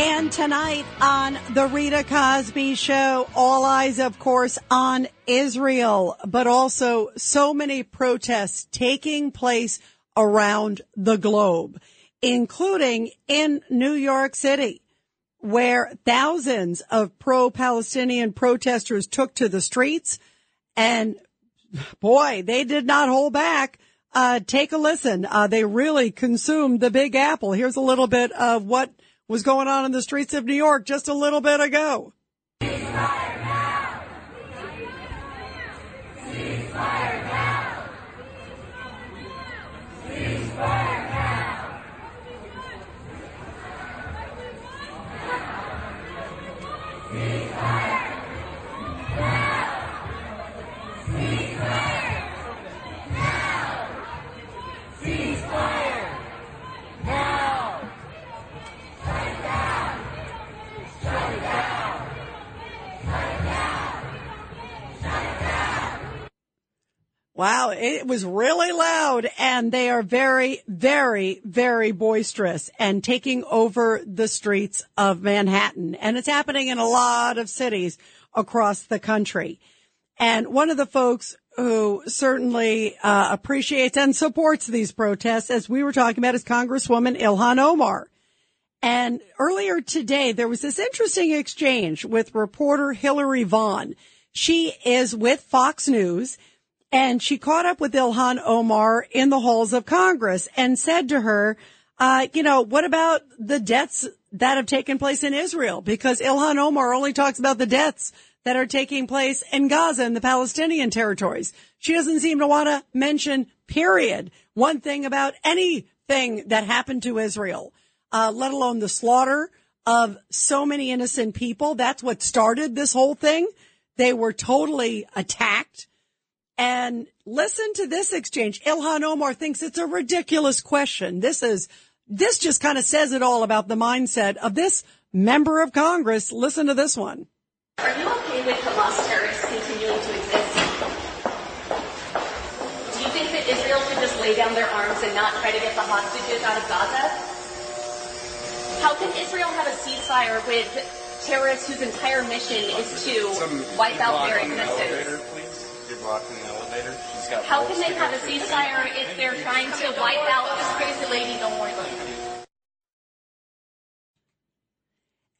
Speaker 2: And tonight on the Rita Cosby Show, all eyes, of course, on Israel, but also so many protests taking place around the globe, including in New York City, where thousands of pro-Palestinian protesters took to the streets. And boy, they did not hold back. Uh, take a listen. Uh, they really consumed the Big Apple. Here's a little bit of what was going on in the streets of New York just a little bit ago. Wow, it was really loud and they are very, very, very boisterous and taking over the streets of Manhattan. And it's happening in a lot of cities across the country. And one of the folks who certainly uh, appreciates and supports these protests, as we were talking about, is Congresswoman Ilhan Omar. And earlier today, there was this interesting exchange with reporter Hillary Vaughn. She is with Fox News and she caught up with Ilhan Omar in the halls of Congress and said to her, uh, you know, what about the deaths that have taken place in Israel? Because Ilhan Omar only talks about the deaths that are taking place in Gaza and the Palestinian territories. She doesn't seem to want to mention, period, one thing about anything that happened to Israel, uh, let alone the slaughter of so many innocent people. That's what started this whole thing. They were totally attacked. And listen to this exchange. Ilhan Omar thinks it's a ridiculous question. This is, this just kind of says it all about the mindset of this member of Congress. Listen to this one.
Speaker 12: Are you okay with Hamas terrorists continuing to exist? Do you think that Israel should just lay down their arms and not try to get the hostages out of Gaza? How can Israel have a ceasefire with terrorists whose entire mission is to wipe out their existence?
Speaker 13: You're blocking the elevator. She's got
Speaker 12: How can they have a
Speaker 13: through
Speaker 12: ceasefire if they're trying to wipe out this crazy lady? Don't worry.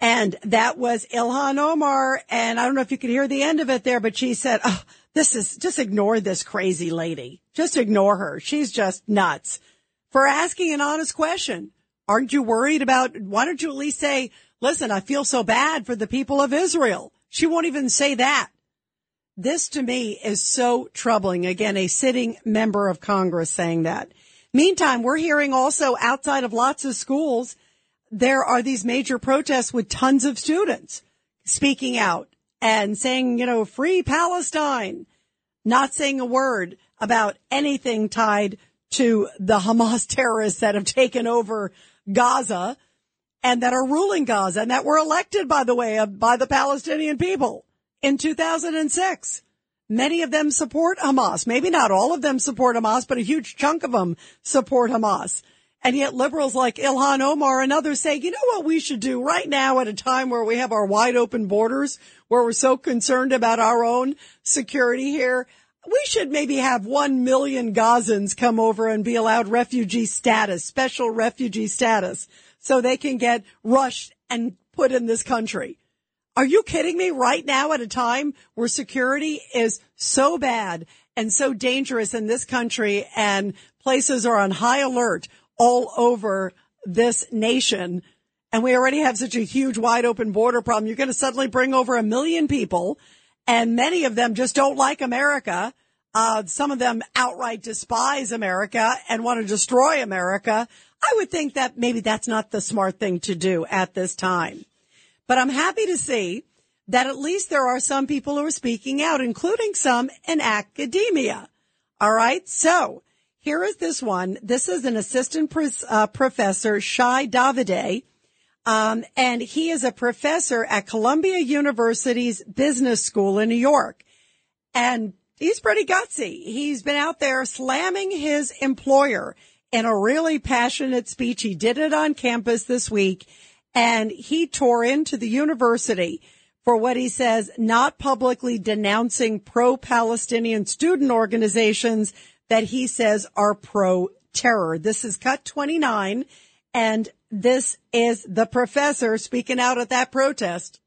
Speaker 2: And that was Ilhan Omar. And I don't know if you could hear the end of it there, but she said, oh, this is just ignore this crazy lady. Just ignore her. She's just nuts for asking an honest question. Aren't you worried about, why don't you at least say, listen, I feel so bad for the people of Israel. She won't even say that. This to me is so troubling. Again, a sitting member of Congress saying that. Meantime, we're hearing also outside of lots of schools, there are these major protests with tons of students speaking out and saying, you know, free Palestine, not saying a word about anything tied to the Hamas terrorists that have taken over Gaza and that are ruling Gaza and that were elected, by the way, uh, by the Palestinian people in 2006. Many of them support Hamas. Maybe not all of them support Hamas, but a huge chunk of them support Hamas. And yet liberals like Ilhan Omar and others say, you know what we should do right now at a time where we have our wide open borders, where we're so concerned about our own security here. We should maybe have one million Gazans come over and be allowed refugee status, special refugee status, so they can get rushed and put in this country. Are you kidding me right now at a time where security is so bad and so dangerous in this country and places are on high alert all over this nation? And we already have such a huge wide open border problem. You're going to suddenly bring over a million people and many of them just don't like America. Uh, some of them outright despise America and want to destroy America. I would think that maybe that's not the smart thing to do at this time. But I'm happy to see that at least there are some people who are speaking out, including some in academia. All right. So here is this one. This is an assistant pres- uh, professor, Shai Davidai. Um, and he is a professor at Columbia University's business school in New York. And he's pretty gutsy. He's been out there slamming his employer in a really passionate speech. He did it on campus this week and he tore into the university for what he says not publicly denouncing pro-Palestinian student organizations that he says are pro-terror. This is cut 29 and this is the professor speaking out at that protest.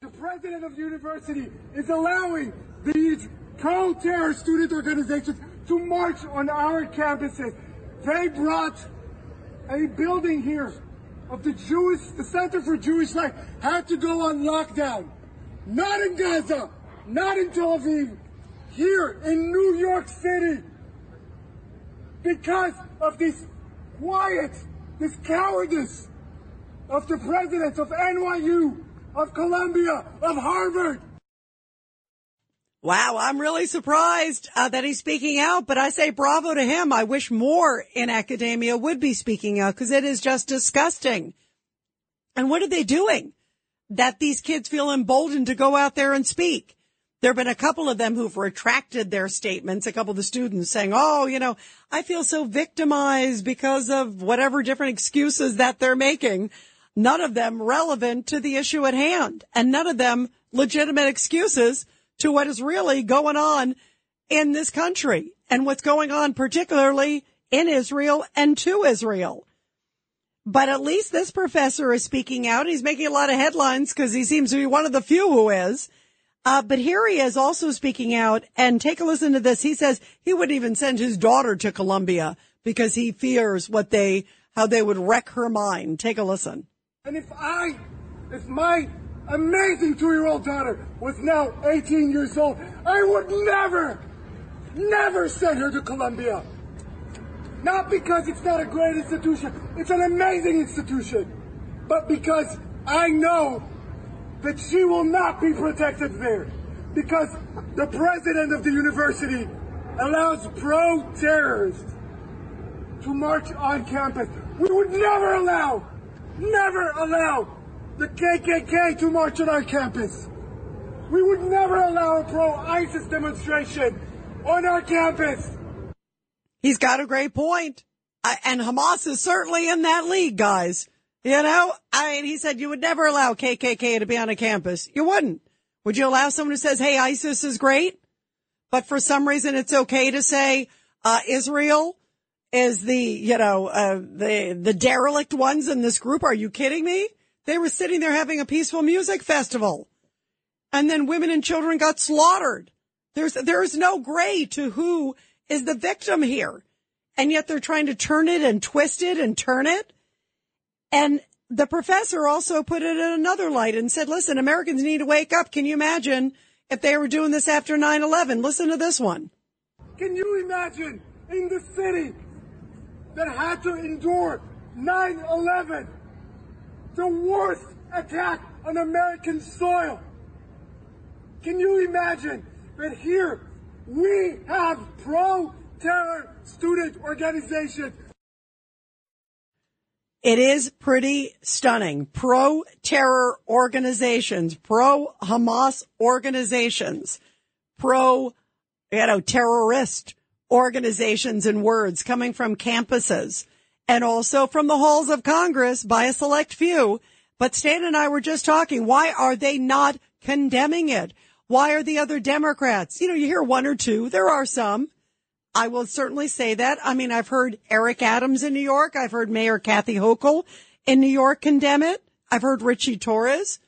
Speaker 14: The president of the university is allowing these pro-terror student organizations to march on our campuses. They brought a building here of the Jewish, the Center for Jewish Life had to go on lockdown. Not in Gaza, not in Tel Aviv, here in New York City. Because of this quiet, this cowardice of the presidents of NYU, of Columbia, of Harvard.
Speaker 2: Wow, I'm really surprised uh, that he's speaking out, but I say bravo to him. I wish more in academia would be speaking out because it is just disgusting. And what are they doing that these kids feel emboldened to go out there and speak? There have been a couple of them who've retracted their statements, a couple of the students saying, Oh, you know, I feel so victimized because of whatever different excuses that they're making. None of them relevant to the issue at hand and none of them legitimate excuses to what is really going on in this country and what's going on particularly in Israel and to Israel. But at least this professor is speaking out. He's making a lot of headlines because he seems to be one of the few who is. Uh, but here he is also speaking out and take a listen to this. He says he wouldn't even send his daughter to Columbia because he fears what they, how they would wreck her mind. Take a listen.
Speaker 14: And if I, if my amazing two-year-old daughter was now 18 years old, I would never, never send her to Columbia. Not because it's not a great institution, it's an amazing institution, but because I know that she will not be protected there. Because the president of the university allows pro-terrorists to march on campus. We would never allow, never allow the KKK to march on our campus. We would never allow a pro-ISIS demonstration on our campus.
Speaker 2: He's got a great point. And Hamas is certainly in that league, guys. You know, I mean, he said you would never allow KKK to be on a campus. You wouldn't. Would you allow someone who says, hey, ISIS is great, but for some reason it's okay to say, uh, Israel is the, you know, uh, the, the derelict ones in this group? Are you kidding me? They were sitting there having a peaceful music festival. And then women and children got slaughtered. There's, there's no gray to who is the victim here. And yet they're trying to turn it and twist it and turn it. And the professor also put it in another light and said, listen, Americans need to wake up. Can you imagine if they were doing this after 9-11? Listen to this one.
Speaker 14: Can you imagine in the city that had to endure 9-11, the worst attack on American soil? Can you imagine that here we have pro-terror student organizations
Speaker 2: it is pretty stunning. Pro terror organizations, pro Hamas organizations, pro, you know, terrorist organizations and words coming from campuses and also from the halls of Congress by a select few. But Stan and I were just talking. Why are they not condemning it? Why are the other Democrats? You know, you hear one or two. There are some I will certainly say that. I mean, I've heard Eric Adams in New York. I've heard Mayor Kathy Hochul in New York condemn it. I've heard Richie Torres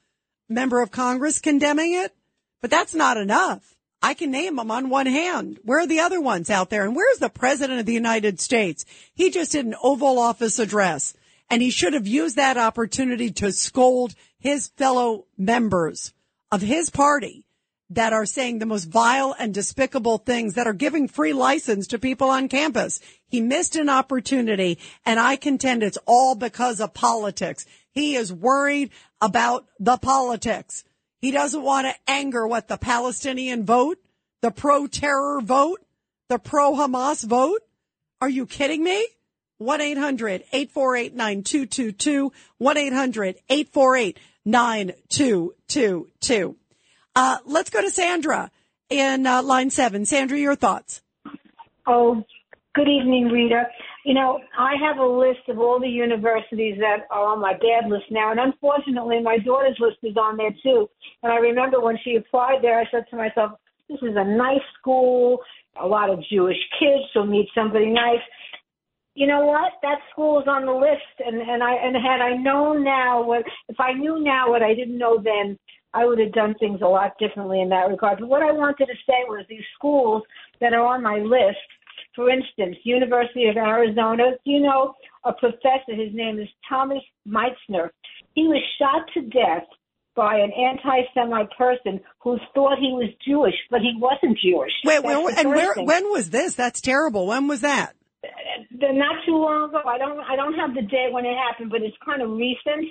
Speaker 2: member of Congress condemning it, but that's not enough. I can name them on one hand. Where are the other ones out there? And where's the president of the United States? He just did an Oval Office address and he should have used that opportunity to scold his fellow members of his party that are saying the most vile and despicable things that are giving free license to people on campus. He missed an opportunity and I contend it's all because of politics. He is worried about the politics. He doesn't want to anger what the Palestinian vote, the pro terror vote, the pro Hamas vote. Are you kidding me? 1-800-848-9222, 1-800-848-9222. Uh, let's go to Sandra in uh, line seven. Sandra, your thoughts.
Speaker 15: Oh, good evening, Rita. You know, I have a list of all the universities that are on my bad list now, and unfortunately, my daughter's list is on there too. And I remember when she applied there, I said to myself, "This is a nice school, a lot of Jewish kids, so meet somebody nice." You know what? That school is on the list, and and I and had I known now what if I knew now what I didn't know then, I would have done things a lot differently in that regard. But what I wanted to say was these schools that are on my list, for instance, University of Arizona, you know, a professor, his name is Thomas Meixner. He was shot to death by an anti-Semite person who thought he was Jewish, but he wasn't Jewish.
Speaker 2: Wait, where, and where,
Speaker 15: thing.
Speaker 2: when was this? That's terrible. When was that?
Speaker 15: They're not too long ago. I don't I don't have the date when it happened, but it's kind of recent.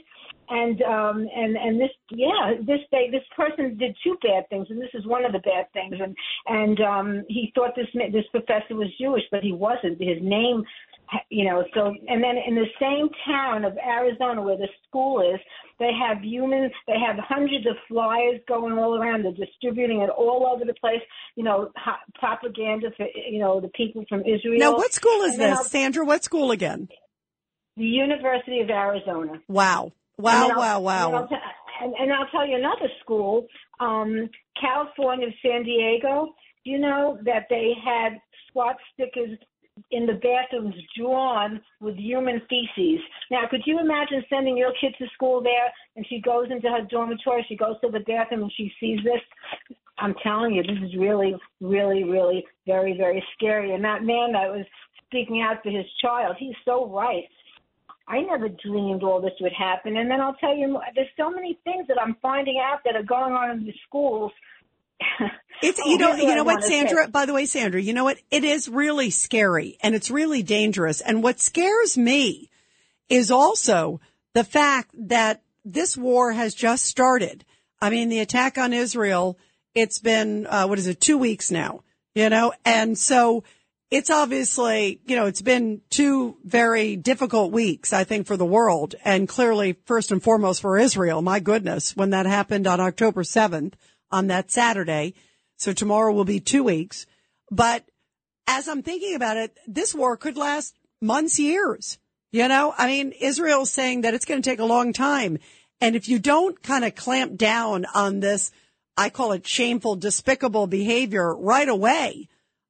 Speaker 15: And um and and this yeah this day this person did two bad things, and this is one of the bad things. And and um he thought this this professor was Jewish, but he wasn't. His name, you know. So and then in the same town of Arizona where the school is, they have human. They have hundreds of flyers going all around. They're distributing it all over the place. You know, propaganda for you know the people from Israel.
Speaker 2: Now, what school is
Speaker 15: And
Speaker 2: this, Sandra? What school again?
Speaker 15: the University of Arizona.
Speaker 2: Wow.
Speaker 15: And
Speaker 2: Wow, wow,
Speaker 15: And I'll,
Speaker 2: wow.
Speaker 15: t- and, and I'll tell you another school, um, California, San Diego. You know that they had SWAT stickers in the bathrooms drawn with human feces. Now, could you imagine sending your kid to school there and she goes into her dormitory, she goes to the bathroom and she sees this? I'm telling you, this is really, really, really very, very scary. And that man that was speaking out for his child, he's so right. I never dreamed all this would happen. And then I'll tell you, there's so many things that I'm finding out that are going on in the schools.
Speaker 2: It's
Speaker 15: Oh,
Speaker 2: you know you
Speaker 15: I
Speaker 2: know what
Speaker 15: wanna say.
Speaker 2: Sandra by the way Sandra you know what it is really scary and it's really dangerous and what scares me is also the fact that this war has just started I mean the attack on Israel it's been uh, what is it 2 weeks now you know and so it's obviously you know it's been two very difficult weeks I think for the world and clearly first and foremost for Israel my goodness when that happened on October 7th on that Saturday so tomorrow will be two weeks. But as I'm thinking about it, this war could last months, years. You know, I mean, Israel's saying that it's going to take a long time. And if you don't kind of clamp down on this, I call it shameful, despicable behavior right away,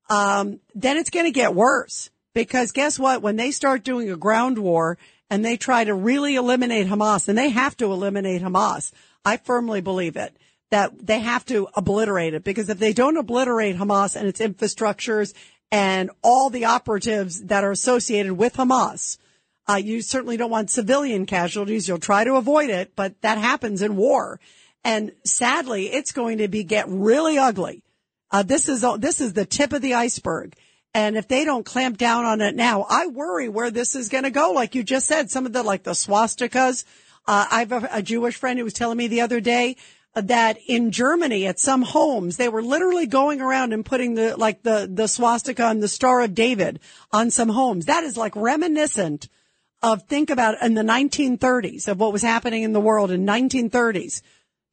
Speaker 2: um, then it's going to get worse. Because guess what? When they start doing a ground war and they try to really eliminate Hamas, and they have to eliminate Hamas, I firmly believe it that they have to obliterate it because if they don't obliterate Hamas and its infrastructures and all the operatives that are associated with Hamas, uh, you certainly don't want civilian casualties. You'll try to avoid it, but that happens in war. And sadly, it's going to be get really ugly. Uh, this is this is the tip of the iceberg. And if they don't clamp down on it now, I worry where this is going to go. Like you just said, some of the like the swastikas. Uh, I have a, a Jewish friend who was telling me the other day that in Germany at some homes they were literally going around and putting the like the the swastika and the Star of David on some homes. That is like reminiscent of think about in the 1930s of what was happening in the world in 1930s.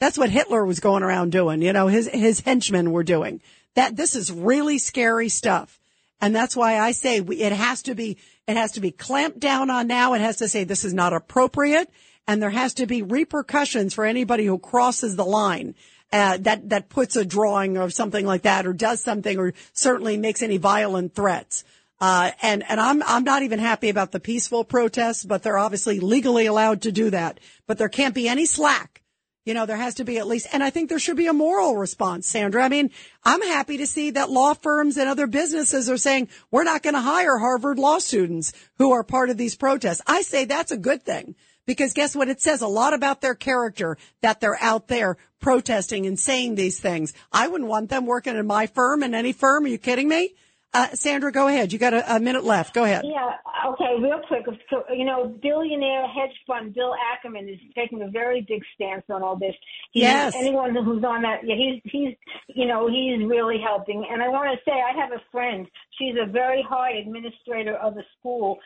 Speaker 2: That's what Hitler was going around doing. You know, his his henchmen were doing. That this is really scary stuff. And that's why I say we, it has to be, it has to be clamped down on now. It has to say this is not appropriate. And there has to be repercussions for anybody who crosses the line. Uh, that, that puts a drawing or something like that or does something or certainly makes any violent threats. Uh, and, and I'm, I'm not even happy about the peaceful protests, but they're obviously legally allowed to do that. But there can't be any slack You know, there has to be at least, and I think there should be a moral response, Sandra. I mean, I'm happy to see that law firms and other businesses are saying we're not going to hire Harvard law students who are part of these protests. I say that's a good thing because guess what? It says a lot about their character that they're out there protesting and saying these things. I wouldn't want them working in my firm and any firm. Are you kidding me? Uh, Sandra, go ahead. You got a, a minute left. Go ahead.
Speaker 15: Yeah, okay, real quick. So, you know, billionaire hedge fund Bill Ackerman is taking a very big stance on all this. He's,
Speaker 2: Yes.
Speaker 15: Anyone who's on that, yeah, he's, he's, you know, he's really helping. And I want to say, I have a friend. She's a very high administrator of a school.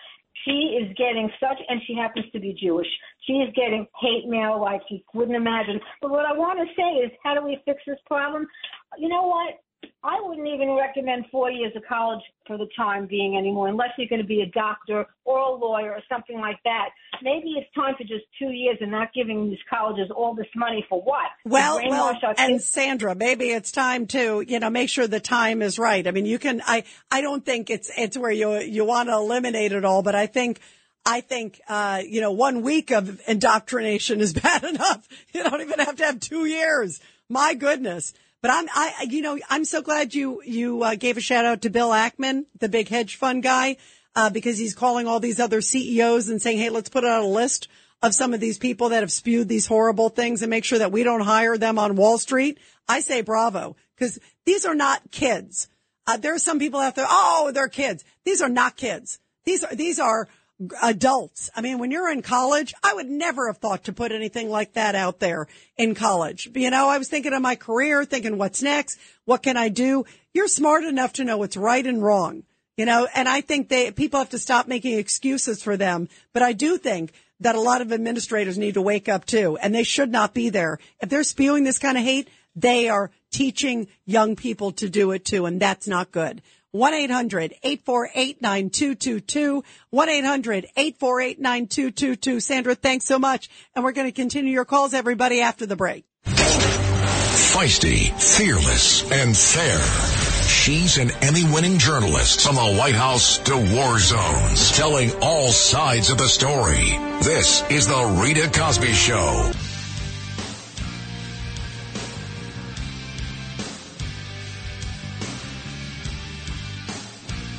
Speaker 15: She is getting such, and she happens to be Jewish. She is getting hate mail like you wouldn't imagine. But what I want to say is, how do we fix this problem? You know what? I wouldn't even recommend four years of college for the time being anymore, unless you're going to be a doctor or a lawyer or something like that. Maybe it's time for just two years and not giving these colleges all this money for what?
Speaker 2: Well, well, and? Sandra, maybe it's time to, you know, make sure the time is right. I mean, you can, I, I don't think it's, it's where you, you want to eliminate it all, but I think, I think, uh, you know, one week of indoctrination is bad enough. You don't even have to have two years. My goodness. But I'm, I, you know, I'm so glad you, you uh, gave a shout out to Bill Ackman, the big hedge fund guy, uh, because he's calling all these other CEOs and saying, Hey, let's put out a list of some of these people that have spewed these horrible things and make sure that we don't hire them on Wall Street. I say bravo because these are not kids. Uh, there are some people out there. Oh, they're kids. These are not kids. These are, these are adults. I mean, when you're in college, I would never have thought to put anything like that out there in college. You know, I was thinking of my career, thinking what's next? What can I do? You're smart enough to know what's right and wrong. You know, and I think they, people have to stop making excuses for them. But I do think that a lot of administrators need to wake up too, and they should not be there. If they're spewing this kind of hate, they are teaching young people to do it too, and that's not good. 1-800-848-9222. 1-800-848-9222. Sandra, thanks so much. And we're going to continue your calls, everybody, after the break.
Speaker 1: Feisty, fearless, and fair. She's an Emmy-winning journalist from the White House to war zones, telling all sides of the story. This is the Rita Cosby Show.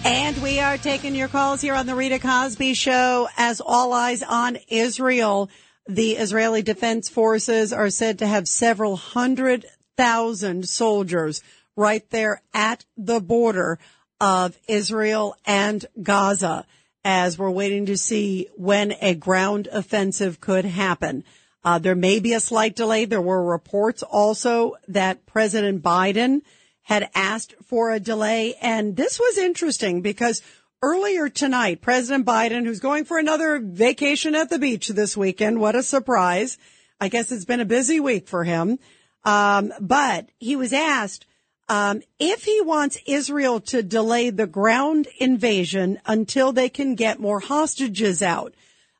Speaker 2: And we are taking your calls here on the Rita Cosby Show as all eyes on Israel. The Israeli Defense Forces are said to have several hundred thousand soldiers right there at the border of Israel and Gaza as we're waiting to see when a ground offensive could happen. Uh, there may be a slight delay. There were reports also that President Biden had asked for a delay. And this was interesting because earlier tonight, President Biden, who's going for another vacation at the beach this weekend, what a surprise. I guess it's been a busy week for him. Um, but he was asked, um, if he wants Israel to delay the ground invasion until they can get more hostages out.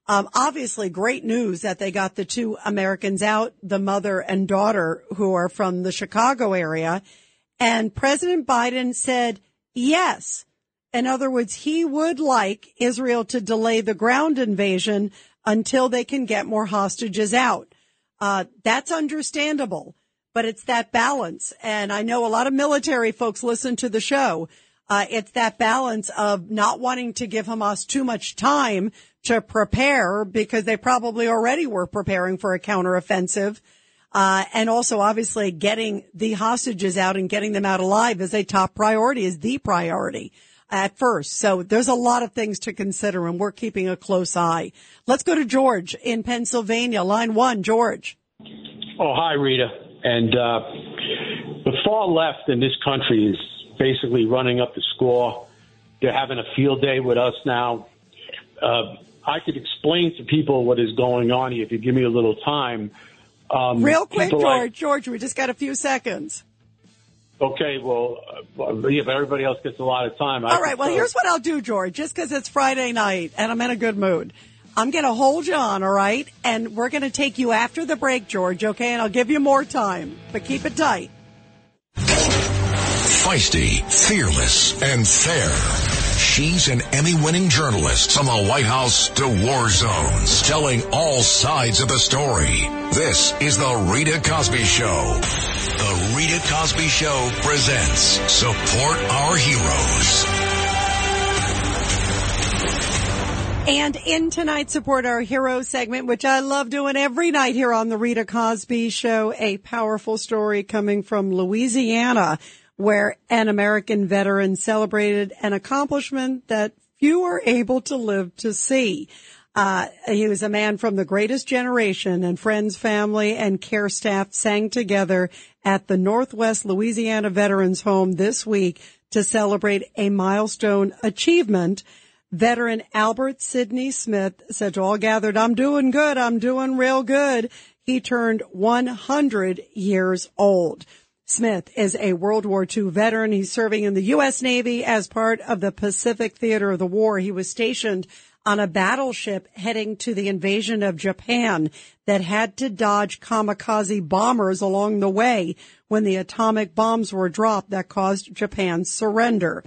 Speaker 2: Um, obviously great news that they got the two Americans out, the mother and daughter who are from the Chicago area. And President Biden said yes. In other words, he would like Israel to delay the ground invasion until they can get more hostages out. Uh, that's understandable, but it's that balance. And I know a lot of military folks listen to the show. Uh, it's that balance of not wanting to give Hamas too much time to prepare because they probably already were preparing for a counteroffensive. Uh, and also obviously getting the hostages out and getting them out alive is a top priority, is the priority at first. So there's a lot of things to consider and we're keeping a close eye. Let's go to George in Pennsylvania. Line one, George.
Speaker 16: Oh, hi, Rita. And uh, the far left in this country is basically running up the score. They're having a field day with us now. Uh, I could explain to people what is going on here if you give me a little time. Um,
Speaker 2: Real quick, George.
Speaker 16: like-
Speaker 2: George, we just got a few seconds.
Speaker 16: okay, well, uh, yeah, but everybody else gets a lot of time. I
Speaker 2: All right. Well,
Speaker 16: prefer-
Speaker 2: here's what I'll do, George, just because it's Friday night and I'm in a good mood. I'm going to hold you on, all right? And we're going to take you after the break, George, okay? And I'll give you more time, but keep it tight.
Speaker 1: Feisty, fearless, and fair. She's an Emmy winning journalist from the White House to war zones, telling all sides of the story. This is The Rita Cosby Show. The Rita Cosby Show presents Support Our Heroes.
Speaker 2: And in tonight's Support Our Heroes segment, which I love doing every night here on the Rita Cosby Show, a powerful story coming from Louisiana, where an American veteran celebrated an accomplishment that few are able to live to see. Uh, he was a man from the greatest generation and friends, family, and care staff sang together at the Northwest Louisiana Veterans Home this week to celebrate a milestone achievement. Veteran Albert Sidney Smith said to all gathered, I'm doing good. I'm doing real good. He turned 100 years old. Smith is a World War II veteran. He's serving in the U.S. Navy as part of the Pacific Theater of the War. He was stationed on a battleship heading to the invasion of Japan that had to dodge kamikaze bombers along the way when the atomic bombs were dropped that caused Japan's surrender.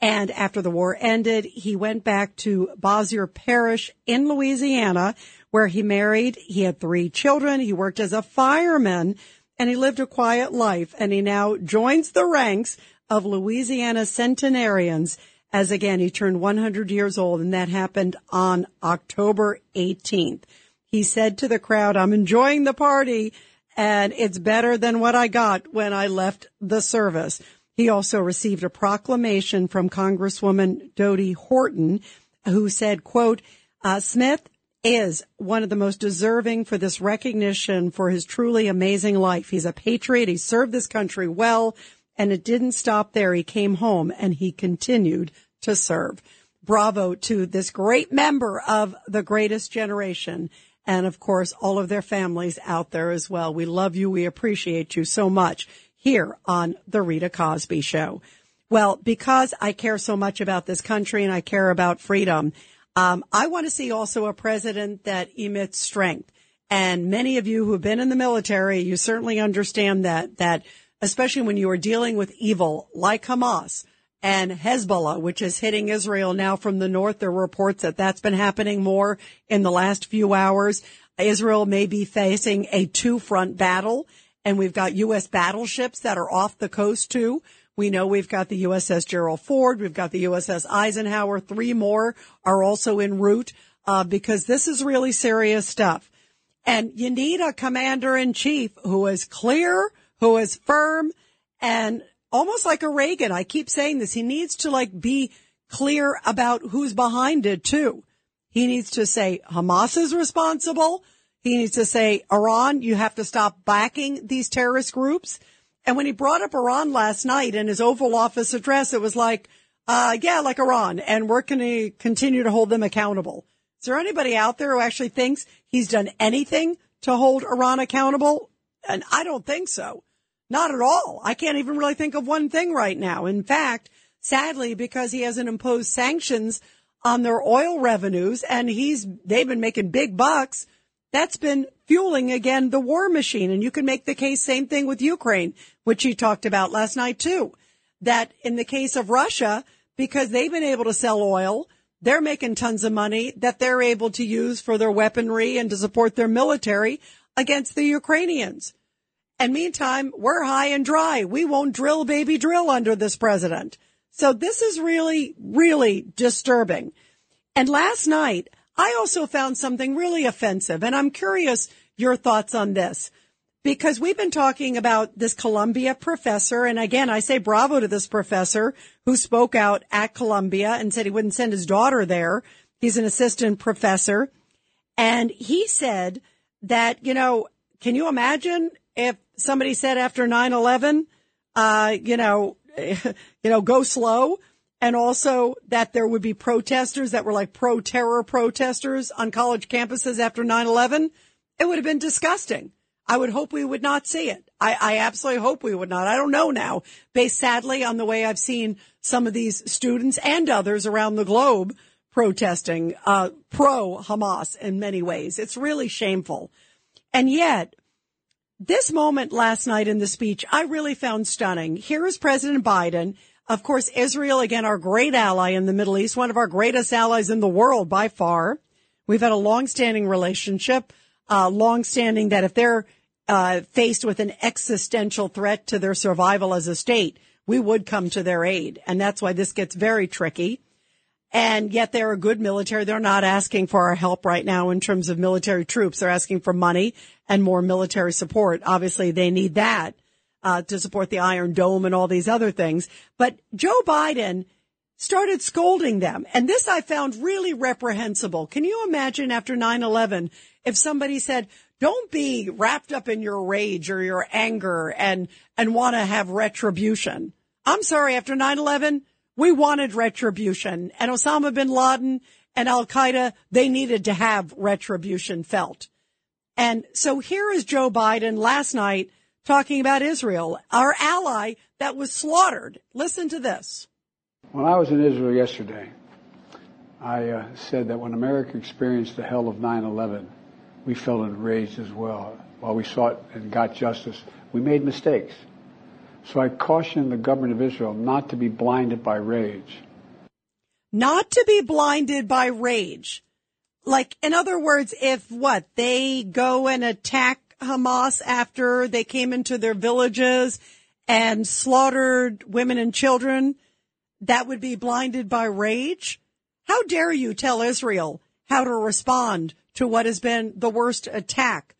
Speaker 2: And after the war ended, he went back to Bossier Parish in Louisiana, where he married. He had three children. He worked as a fireman and he lived a quiet life. And he now joins the ranks of Louisiana centenarians as again, he turned 100 years old and that happened on October 18th. He said to the crowd, I'm enjoying the party and it's better than what I got when I left the service. He also received a proclamation from Congresswoman Dodie Horton who said, quote, uh, Smith is one of the most deserving for this recognition for his truly amazing life. He's a patriot. He served this country well. And it didn't stop there. He came home and he continued to serve. Bravo to this great member of the greatest generation. And of course, all of their families out there as well. We love you. We appreciate you so much here on the Rita Cosby show. Well, because I care so much about this country and I care about freedom, um, I want to see also a president that emits strength. And many of you who have been in the military, you certainly understand that, that especially when you are dealing with evil like Hamas and Hezbollah, which is hitting Israel now from the north. There are reports that that's been happening more in the last few hours. Israel may be facing a two front battle and we've got U.S. battleships that are off the coast too. We know we've got the USS Gerald Ford. We've got the USS Eisenhower. Three more are also en route, uh, because this is really serious stuff. And you need a commander in chief who is clear, who is firm and almost like a Reagan. I keep saying this. He needs to like be clear about who's behind it too. He needs to say Hamas is responsible. He needs to say Iran, you have to stop backing these terrorist groups. And when he brought up Iran last night in his Oval Office address, it was like, uh, yeah, like Iran, and we're going to continue to hold them accountable. Is there anybody out there who actually thinks he's done anything to hold Iran accountable? And I don't think so. Not at all. I can't even really think of one thing right now. In fact, sadly, because he hasn't imposed sanctions on their oil revenues and he's, they've been making big bucks. That's been fueling again the war machine. And you can make the case same thing with Ukraine, which he talked about last night too. That in the case of Russia, because they've been able to sell oil, they're making tons of money that they're able to use for their weaponry and to support their military against the Ukrainians. And meantime, we're high and dry. We won't drill baby drill under this president. So this is really, really disturbing. And last night, I also found something really offensive and I'm curious your thoughts on this because we've been talking about this Columbia professor. And again, I say bravo to this professor who spoke out at Columbia and said he wouldn't send his daughter there. He's an assistant professor. And he said that, you know, can you imagine if somebody said after 9-11, uh, you know, you know, go slow. And also that there would be protesters that were like pro-terror protesters on college campuses after 9-11. It would have been disgusting. I would hope we would not see it. I, I absolutely hope we would not. I don't know now, based sadly on the way I've seen some of these students and others around the globe protesting, uh, pro Hamas in many ways. It's really shameful. And yet this moment last night in the speech, I really found stunning. Here is President Biden Of course, Israel, again, our great ally in the Middle East, one of our greatest allies in the world by far. We've had a long-standing relationship, uh, long-standing that if they're uh, faced with an existential threat to their survival as a state, we would come to their aid. And that's why this gets very tricky. And yet they're a good military. They're not asking for our help right now in terms of military troops. They're asking for money and more military support. Obviously they need that uh, to support the Iron Dome and all these other things. But Joe Biden started scolding them. And this I found really reprehensible. Can you imagine after 9-11 if somebody said, don't be wrapped up in your rage or your anger and, and want to have retribution. I'm sorry, after 9-11, we wanted retribution and Osama bin Laden and Al Qaeda, they needed to have retribution felt. And so here is Joe Biden last night talking about Israel, our ally that was slaughtered. Listen to this.
Speaker 17: When I was in Israel yesterday, I uh, said that when America experienced the hell of 9 11, we felt enraged as well. While we sought and got justice, we made mistakes. So I caution the government of Israel not to be blinded by rage.
Speaker 2: Not to be blinded by rage. Like, in other words, if what, they go and attack Hamas after they came into their villages and slaughtered women and children, that would be blinded by rage? How dare you tell Israel how to respond to what has been the worst attack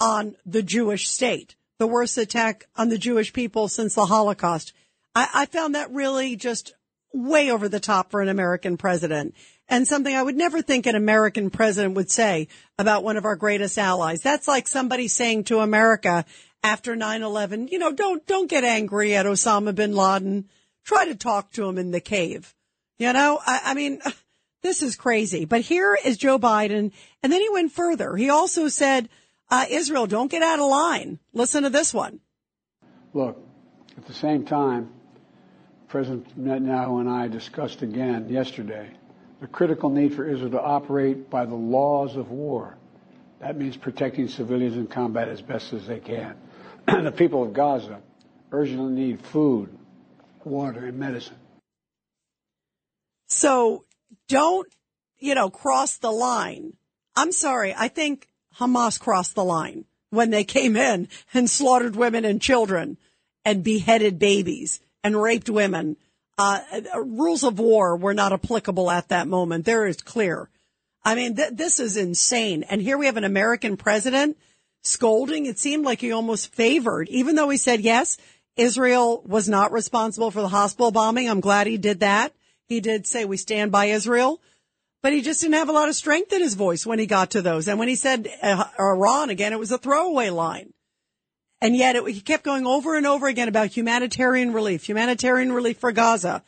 Speaker 2: on the Jewish state, the worst attack on the Jewish people since the Holocaust? I, I found that really just way over the top for an American president and something I would never think an American president would say about one of our greatest allies. That's like somebody saying to America after 9-11, you know, don't, don't get angry at Osama bin Laden. Try to talk to him in the cave. You know, I, I mean, this is crazy. But here is Joe Biden. And then he went further. He also said, uh, Israel, don't get out of line. Listen to this one.
Speaker 17: Look, at the same time, President Netanyahu and I discussed again yesterday the critical need for Israel to operate by the laws of war. That means protecting civilians in combat as best as they can. the people of Gaza urgently need food, water, and medicine.
Speaker 2: So don't, you know, cross the line. I'm sorry. I think Hamas crossed the line when they came in and slaughtered women and children and beheaded babies and raped women uh, rules of war were not applicable at that moment. There is clear. I mean, th- this is insane. And here we have an American president scolding. It seemed like he almost favored, even though he said, yes, Israel was not responsible for the hospital bombing. I'm glad he did that. He did say we stand by Israel, but he just didn't have a lot of strength in his voice when he got to those. And when he said uh, Iran again, it was a throwaway line. And yet it, he kept going over and over again about humanitarian relief, humanitarian relief for Gaza.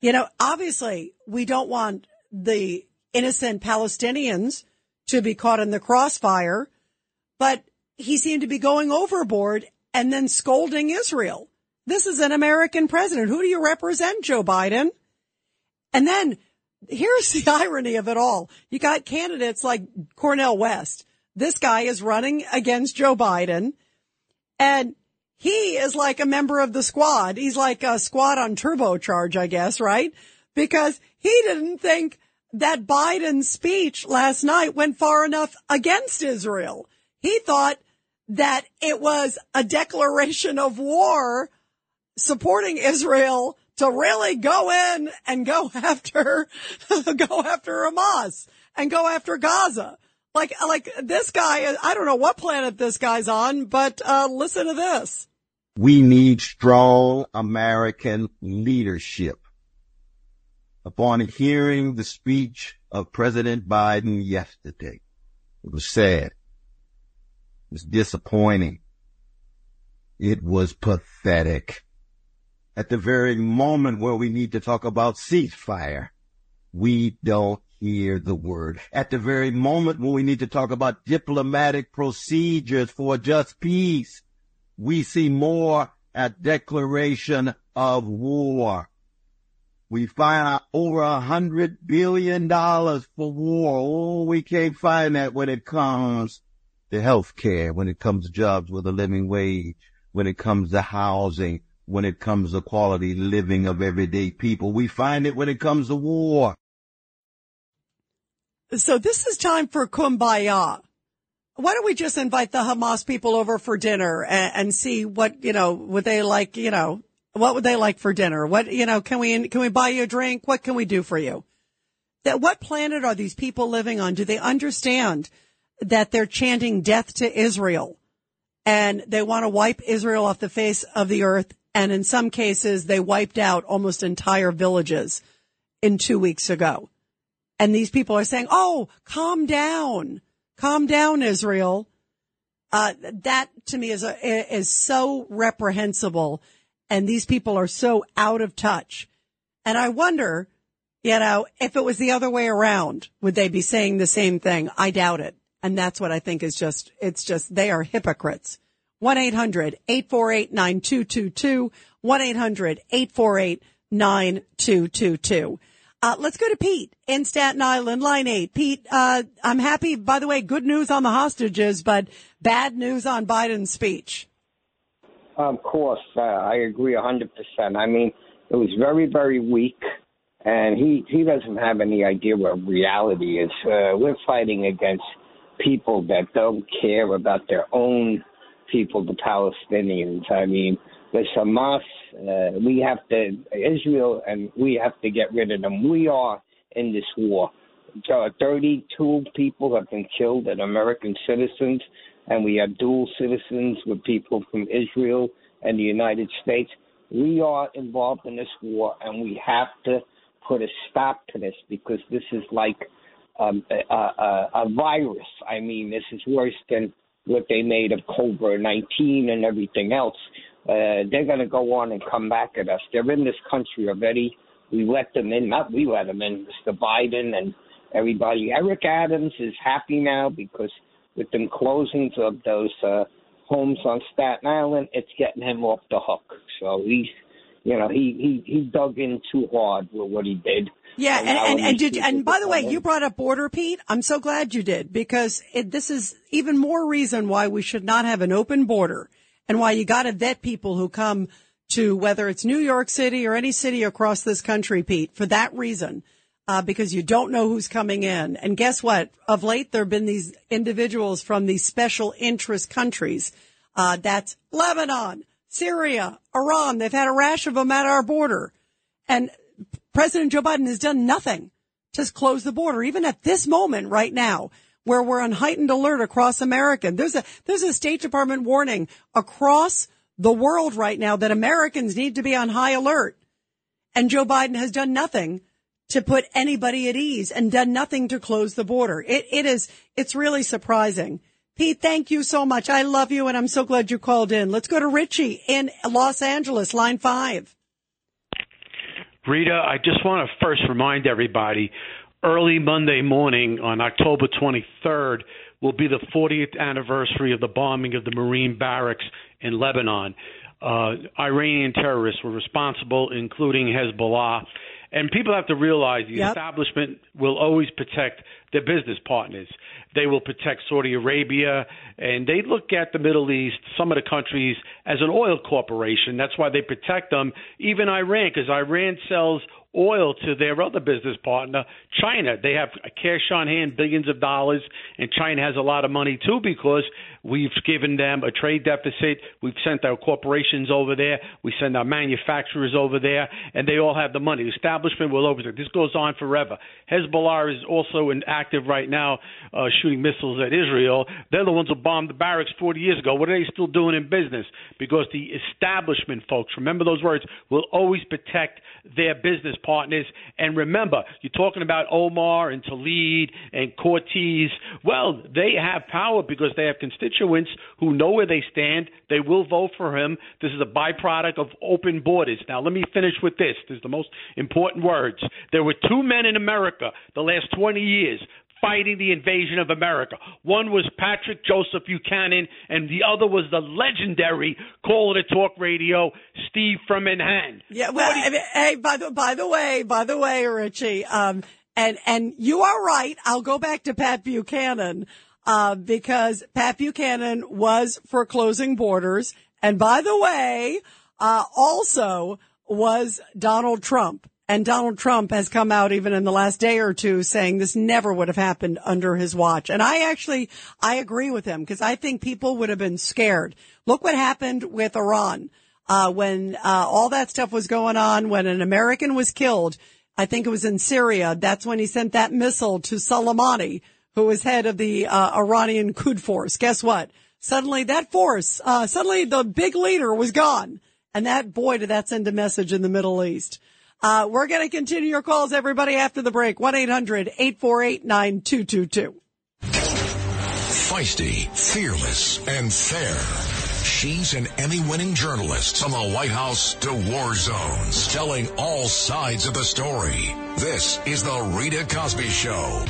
Speaker 2: You know, obviously we don't want the innocent Palestinians to be caught in the crossfire, but he seemed to be going overboard and then scolding Israel. This is an American president. Who do you represent, Joe Biden? And then here's the irony of it all. You got candidates like Cornel West. This guy is running against Joe Biden. And he is like a member of the squad. He's like a squad on turbocharge, I guess, right? Because he didn't think that Biden's speech last night went far enough against Israel. He thought that it was a declaration of war supporting Israel to really go in and go after, go after Hamas and go after Gaza. Like, like this guy, I don't know what planet this guy's on, but, uh, listen to this.
Speaker 18: We need strong American leadership. Upon hearing the speech of President Biden yesterday, it was sad. It was disappointing. It was pathetic. At the very moment where we need to talk about ceasefire, we don't hear the word. At the very moment when we need to talk about diplomatic procedures for just peace, we see more at declaration of war. We find over a hundred billion dollars for war. Oh, we can't find that when it comes to health care, when it comes to jobs with a living wage, when it comes to housing, when it comes to quality living of everyday people. We find it when it comes to war.
Speaker 2: So this is time for kumbaya. Why don't we just invite the Hamas people over for dinner and, and see what, you know, would they like, you know, what would they like for dinner? What, you know, can we, can we buy you a drink? What can we do for you? That what planet are these people living on? Do they understand that they're chanting death to Israel and they want to wipe Israel off the face of the earth? And in some cases, they wiped out almost entire villages in two weeks ago. And these people are saying, Oh, calm down, calm down, Israel. Uh, that to me is a, is so reprehensible. And these people are so out of touch. And I wonder, you know, if it was the other way around, would they be saying the same thing? I doubt it. And that's what I think is just, it's just, they are hypocrites. 1-800-848-9222. 1-800-848-9222. Uh, let's go to Pete in Staten Island, line eight. Pete, uh, I'm happy, by the way, good news on the hostages, but bad news on Biden's speech.
Speaker 19: Of course, uh, I agree 100%. I mean, it was very, very weak, and he, he doesn't have any idea what reality is. Uh, we're fighting against people that don't care about their own people, the Palestinians. I mean, the Hamas, uh, we have to, Israel, and we have to get rid of them. We are in this war. So 32 people have been killed and American citizens, and we have dual citizens with people from Israel and the United States. We are involved in this war, and we have to put a stop to this because this is like um, a, a, a virus. I mean, this is worse than what they made of COVID 19 and everything else. Uh, they're going to go on and come back at us. They're in this country already. We let them in, not we let them in, Mr. Biden and everybody. Eric Adams is happy now because with them closings of those uh, homes on Staten Island, it's getting him off the hook. So he's, you know, he he he dug in too hard with what he did.
Speaker 2: Yeah, and, and, and did and by the way, you brought up border, Pete. I'm so glad you did because it, this is even more reason why we should not have an open border and why you got to vet people who come to whether it's New York City or any city across this country, Pete. For that reason, uh, because you don't know who's coming in. And guess what? Of late, there have been these individuals from these special interest countries. Uh, that's Lebanon, Syria, Iran. They've had a rash of them at our border. And President Joe Biden has done nothing to close the border, even at this moment right now, where we're on heightened alert across America. There's a, there's a State Department warning across the world right now that Americans need to be on high alert. And Joe Biden has done nothing to put anybody at ease and done nothing to close the border. It, it is, it's really surprising. Pete, thank you so much. I love you and I'm so glad you called in. Let's go to Richie in Los Angeles, line five.
Speaker 16: Rita, I just want to first remind everybody early Monday morning on October 23rd will be the 40th anniversary of the bombing of the Marine barracks in Lebanon. Uh, Iranian terrorists were responsible, including Hezbollah. And people have to realize the
Speaker 2: Yep.
Speaker 16: establishment will always protect their business partners. They will protect Saudi Arabia, and they look at the Middle East, some of the countries, as an oil corporation. That's why they protect them. Even Iran, because Iran sells oil to their other business partner, China. They have cash on hand, billions of dollars, and China has a lot of money too because we've given them a trade deficit. We've sent our corporations over there. We send our manufacturers over there, and they all have the money. The establishment will overtake. This goes on forever. Hezbollah is also active right now, uh, shooting missiles at Israel. They're the ones who bombed the barracks 40 years ago. What are they still doing in business? Because the establishment, folks, remember those words, will always protect their business partners. And remember, you're talking about Omar and Tlaib and Cortez. Well, they have power because they have constituents who know where they stand. They will vote for him. This is a byproduct of open borders. Now, let me finish with this. This is the most important words. There were two men in America the last 20 years fighting the invasion of America. One was Patrick Joseph Buchanan, and the other was the legendary Call It a Talk Radio, Steve from Manhattan.
Speaker 2: Yeah, well, I mean, hey, by the by the way, by the way, Richie, um, and and you are right. I'll go back to Pat Buchanan, uh, because Pat Buchanan was for closing borders, and by the way, uh, also was Donald Trump. And Donald Trump has come out even in the last day or two saying this never would have happened under his watch. And I actually, I agree with him because I think people would have been scared. Look what happened with Iran. Uh, when, uh, all that stuff was going on, when an American was killed, I think it was in Syria. That's when he sent that missile to Soleimani, who was head of the, uh, Iranian Quds force. Guess what? Suddenly that force, uh, suddenly the big leader was gone. And that, boy, did that send a message in the Middle East. Uh, we're going to continue your calls, everybody, after the break. 1-800-848-9222.
Speaker 1: Feisty, fearless, and fair. She's an Emmy-winning journalist from the White House to war zones, telling all sides of the story. This is the Rita Cosby Show.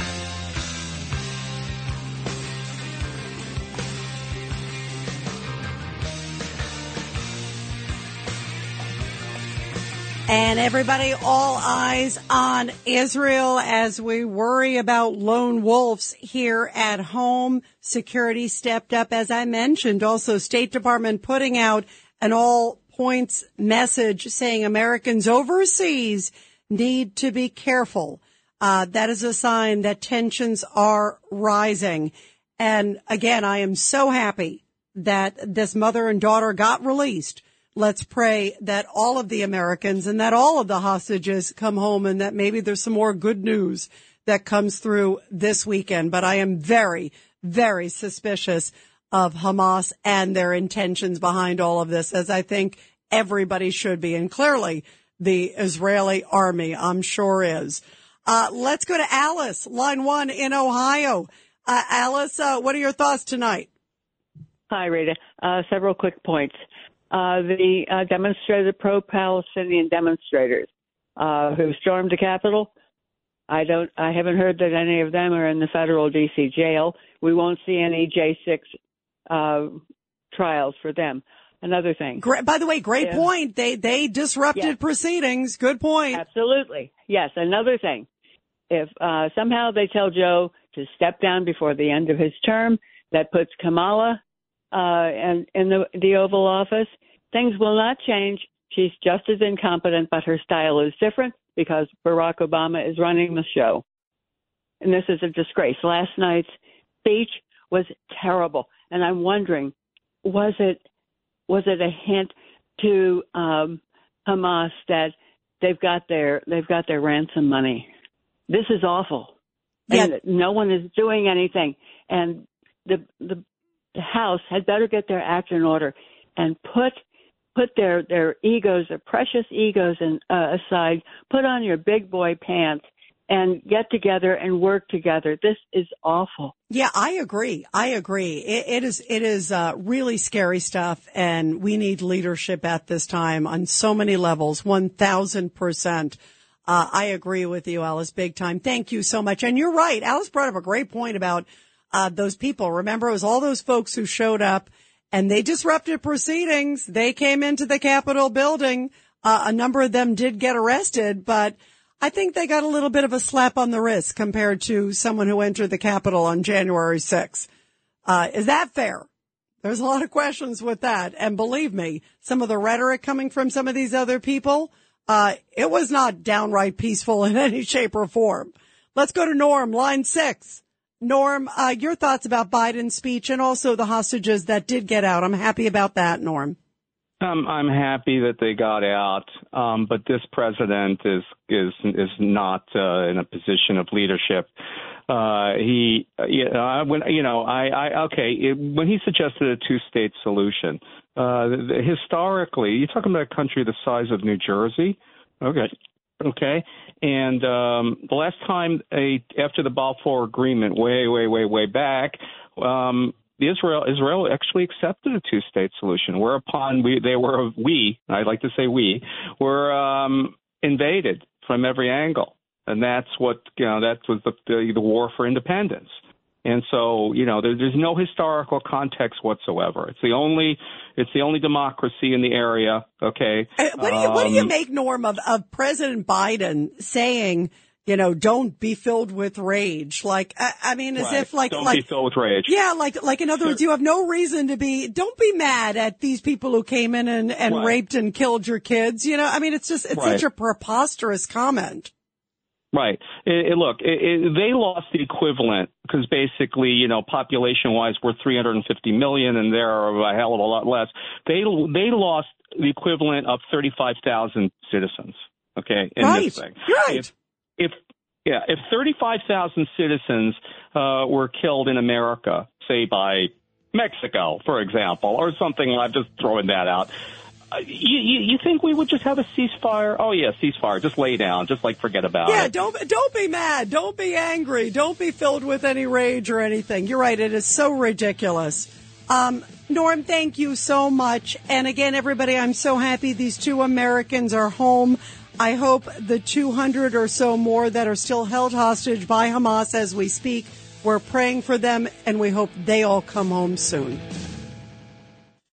Speaker 2: And everybody, all eyes on Israel as we worry about lone wolves here at home. Security stepped up, as I mentioned. Also, State Department putting out an all points message saying Americans overseas need to be careful. Uh, that is a sign that tensions are rising. And again, I am so happy that this mother and daughter got released let's pray that all of the Americans and that all of the hostages come home and that maybe there's some more good news that comes through this weekend. But I am very, very suspicious of Hamas and their intentions behind all of this, as I think everybody should be. And clearly the Israeli army, I'm sure is. Uh, let's go to Alice, line one in Ohio. Uh, Alice, uh, what are your thoughts tonight?
Speaker 20: Hi, Rita. Uh, several quick points uh, the uh, demonstrated pro-Palestinian demonstrators uh, who stormed the Capitol. I don't. I haven't heard that any of them are in the federal D.C. jail. We won't see any J6 uh, trials for them. Another thing.
Speaker 2: Great, by the way, great yeah. point. They they disrupted yes. proceedings. Good point.
Speaker 20: Absolutely. Yes. Another thing. If uh, somehow they tell Joe to step down before the end of his term, that puts Kamala uh, and in the the Oval Office. Things will not change. She's just as incompetent, but her style is different because Barack Obama is running the show. And this is a disgrace. Last night's speech was terrible, and I'm wondering, was it was it a hint to um, Hamas that they've got their they've got their ransom money? This is awful.
Speaker 2: Yeah.
Speaker 20: And no one is doing anything, and the the the House had better get their act in order and put put their their egos, their precious egos, in, uh, aside. Put on your big boy pants and get together and work together. This is awful.
Speaker 2: Yeah, I agree. I agree. it, it is it is uh, really scary stuff, and we need leadership at this time on so many levels. One thousand percent. Uh, I agree with you, Alice, big time. Thank you so much. And you're right. Alice brought up a great point about uh, those people. Remember, it was all those folks who showed up and they disrupted proceedings. They came into the Capitol building. Uh, a number of them did get arrested, but I think they got a little bit of a slap on the wrist compared to someone who entered the Capitol on January 6th. Uh, is that fair? There's a lot of questions with that. And believe me, some of the rhetoric coming from some of these other people, uh, it was not downright peaceful in any shape or form. Let's go to Norm, line six. Norm, uh, your thoughts about Biden's speech and also the hostages that did get out. I'm happy about that, Norm.
Speaker 21: Um, I'm happy that they got out, um, but this president is is is not uh, in a position of leadership. Uh, he, you know, when you know, I, I okay, it, when he suggested a two-state solution, uh, historically, you're talking about a country the size of New Jersey. Okay, Okay, and um, the last time a after the Balfour Agreement, way, way, way, way back, um, Israel Israel actually accepted a two-state solution. Whereupon we they were we I'd like to say we were um, invaded from every angle, and that's what you know that was the the, the war for independence. And so, you know, there, there's no historical context whatsoever. It's the only, it's the only democracy in the area. Okay.
Speaker 2: Uh, what, do you, um, what do you make, Norm, of, of President Biden saying, you know, don't be filled with rage. Like, I, I mean, as
Speaker 21: Right.
Speaker 2: if like,
Speaker 21: Don't
Speaker 2: like,
Speaker 21: be filled with rage.
Speaker 2: yeah, like, like in other words, you have no reason to be, don't be mad at these people who came in and, and
Speaker 21: Right.
Speaker 2: raped and killed your kids. You know, I mean, it's just, it's
Speaker 21: Right.
Speaker 2: such a preposterous comment.
Speaker 21: Right. It, it, look, it, it, they lost the equivalent because basically, you know, population-wise, we're 350 million, and they're a hell of a lot less. They they lost the equivalent of 35,000 citizens. Okay, in
Speaker 2: Right.
Speaker 21: this thing.
Speaker 2: Right.
Speaker 21: If, if yeah, if 35,000 citizens uh, were killed in America, say by Mexico, for example, or something, I'm just throwing that out. You, you, you think we would just have a ceasefire? Oh yeah, ceasefire. Just lay down. Just like forget about
Speaker 2: Yeah,
Speaker 21: it.
Speaker 2: don't don't be mad. Don't be angry. Don't be filled with any rage or anything. You're right. It is so ridiculous. Um, Norm, thank you so much. And again, everybody, I'm so happy these two Americans are home. I hope the 200 or so more that are still held hostage by Hamas as we speak, we're praying for them and we hope they all come home soon.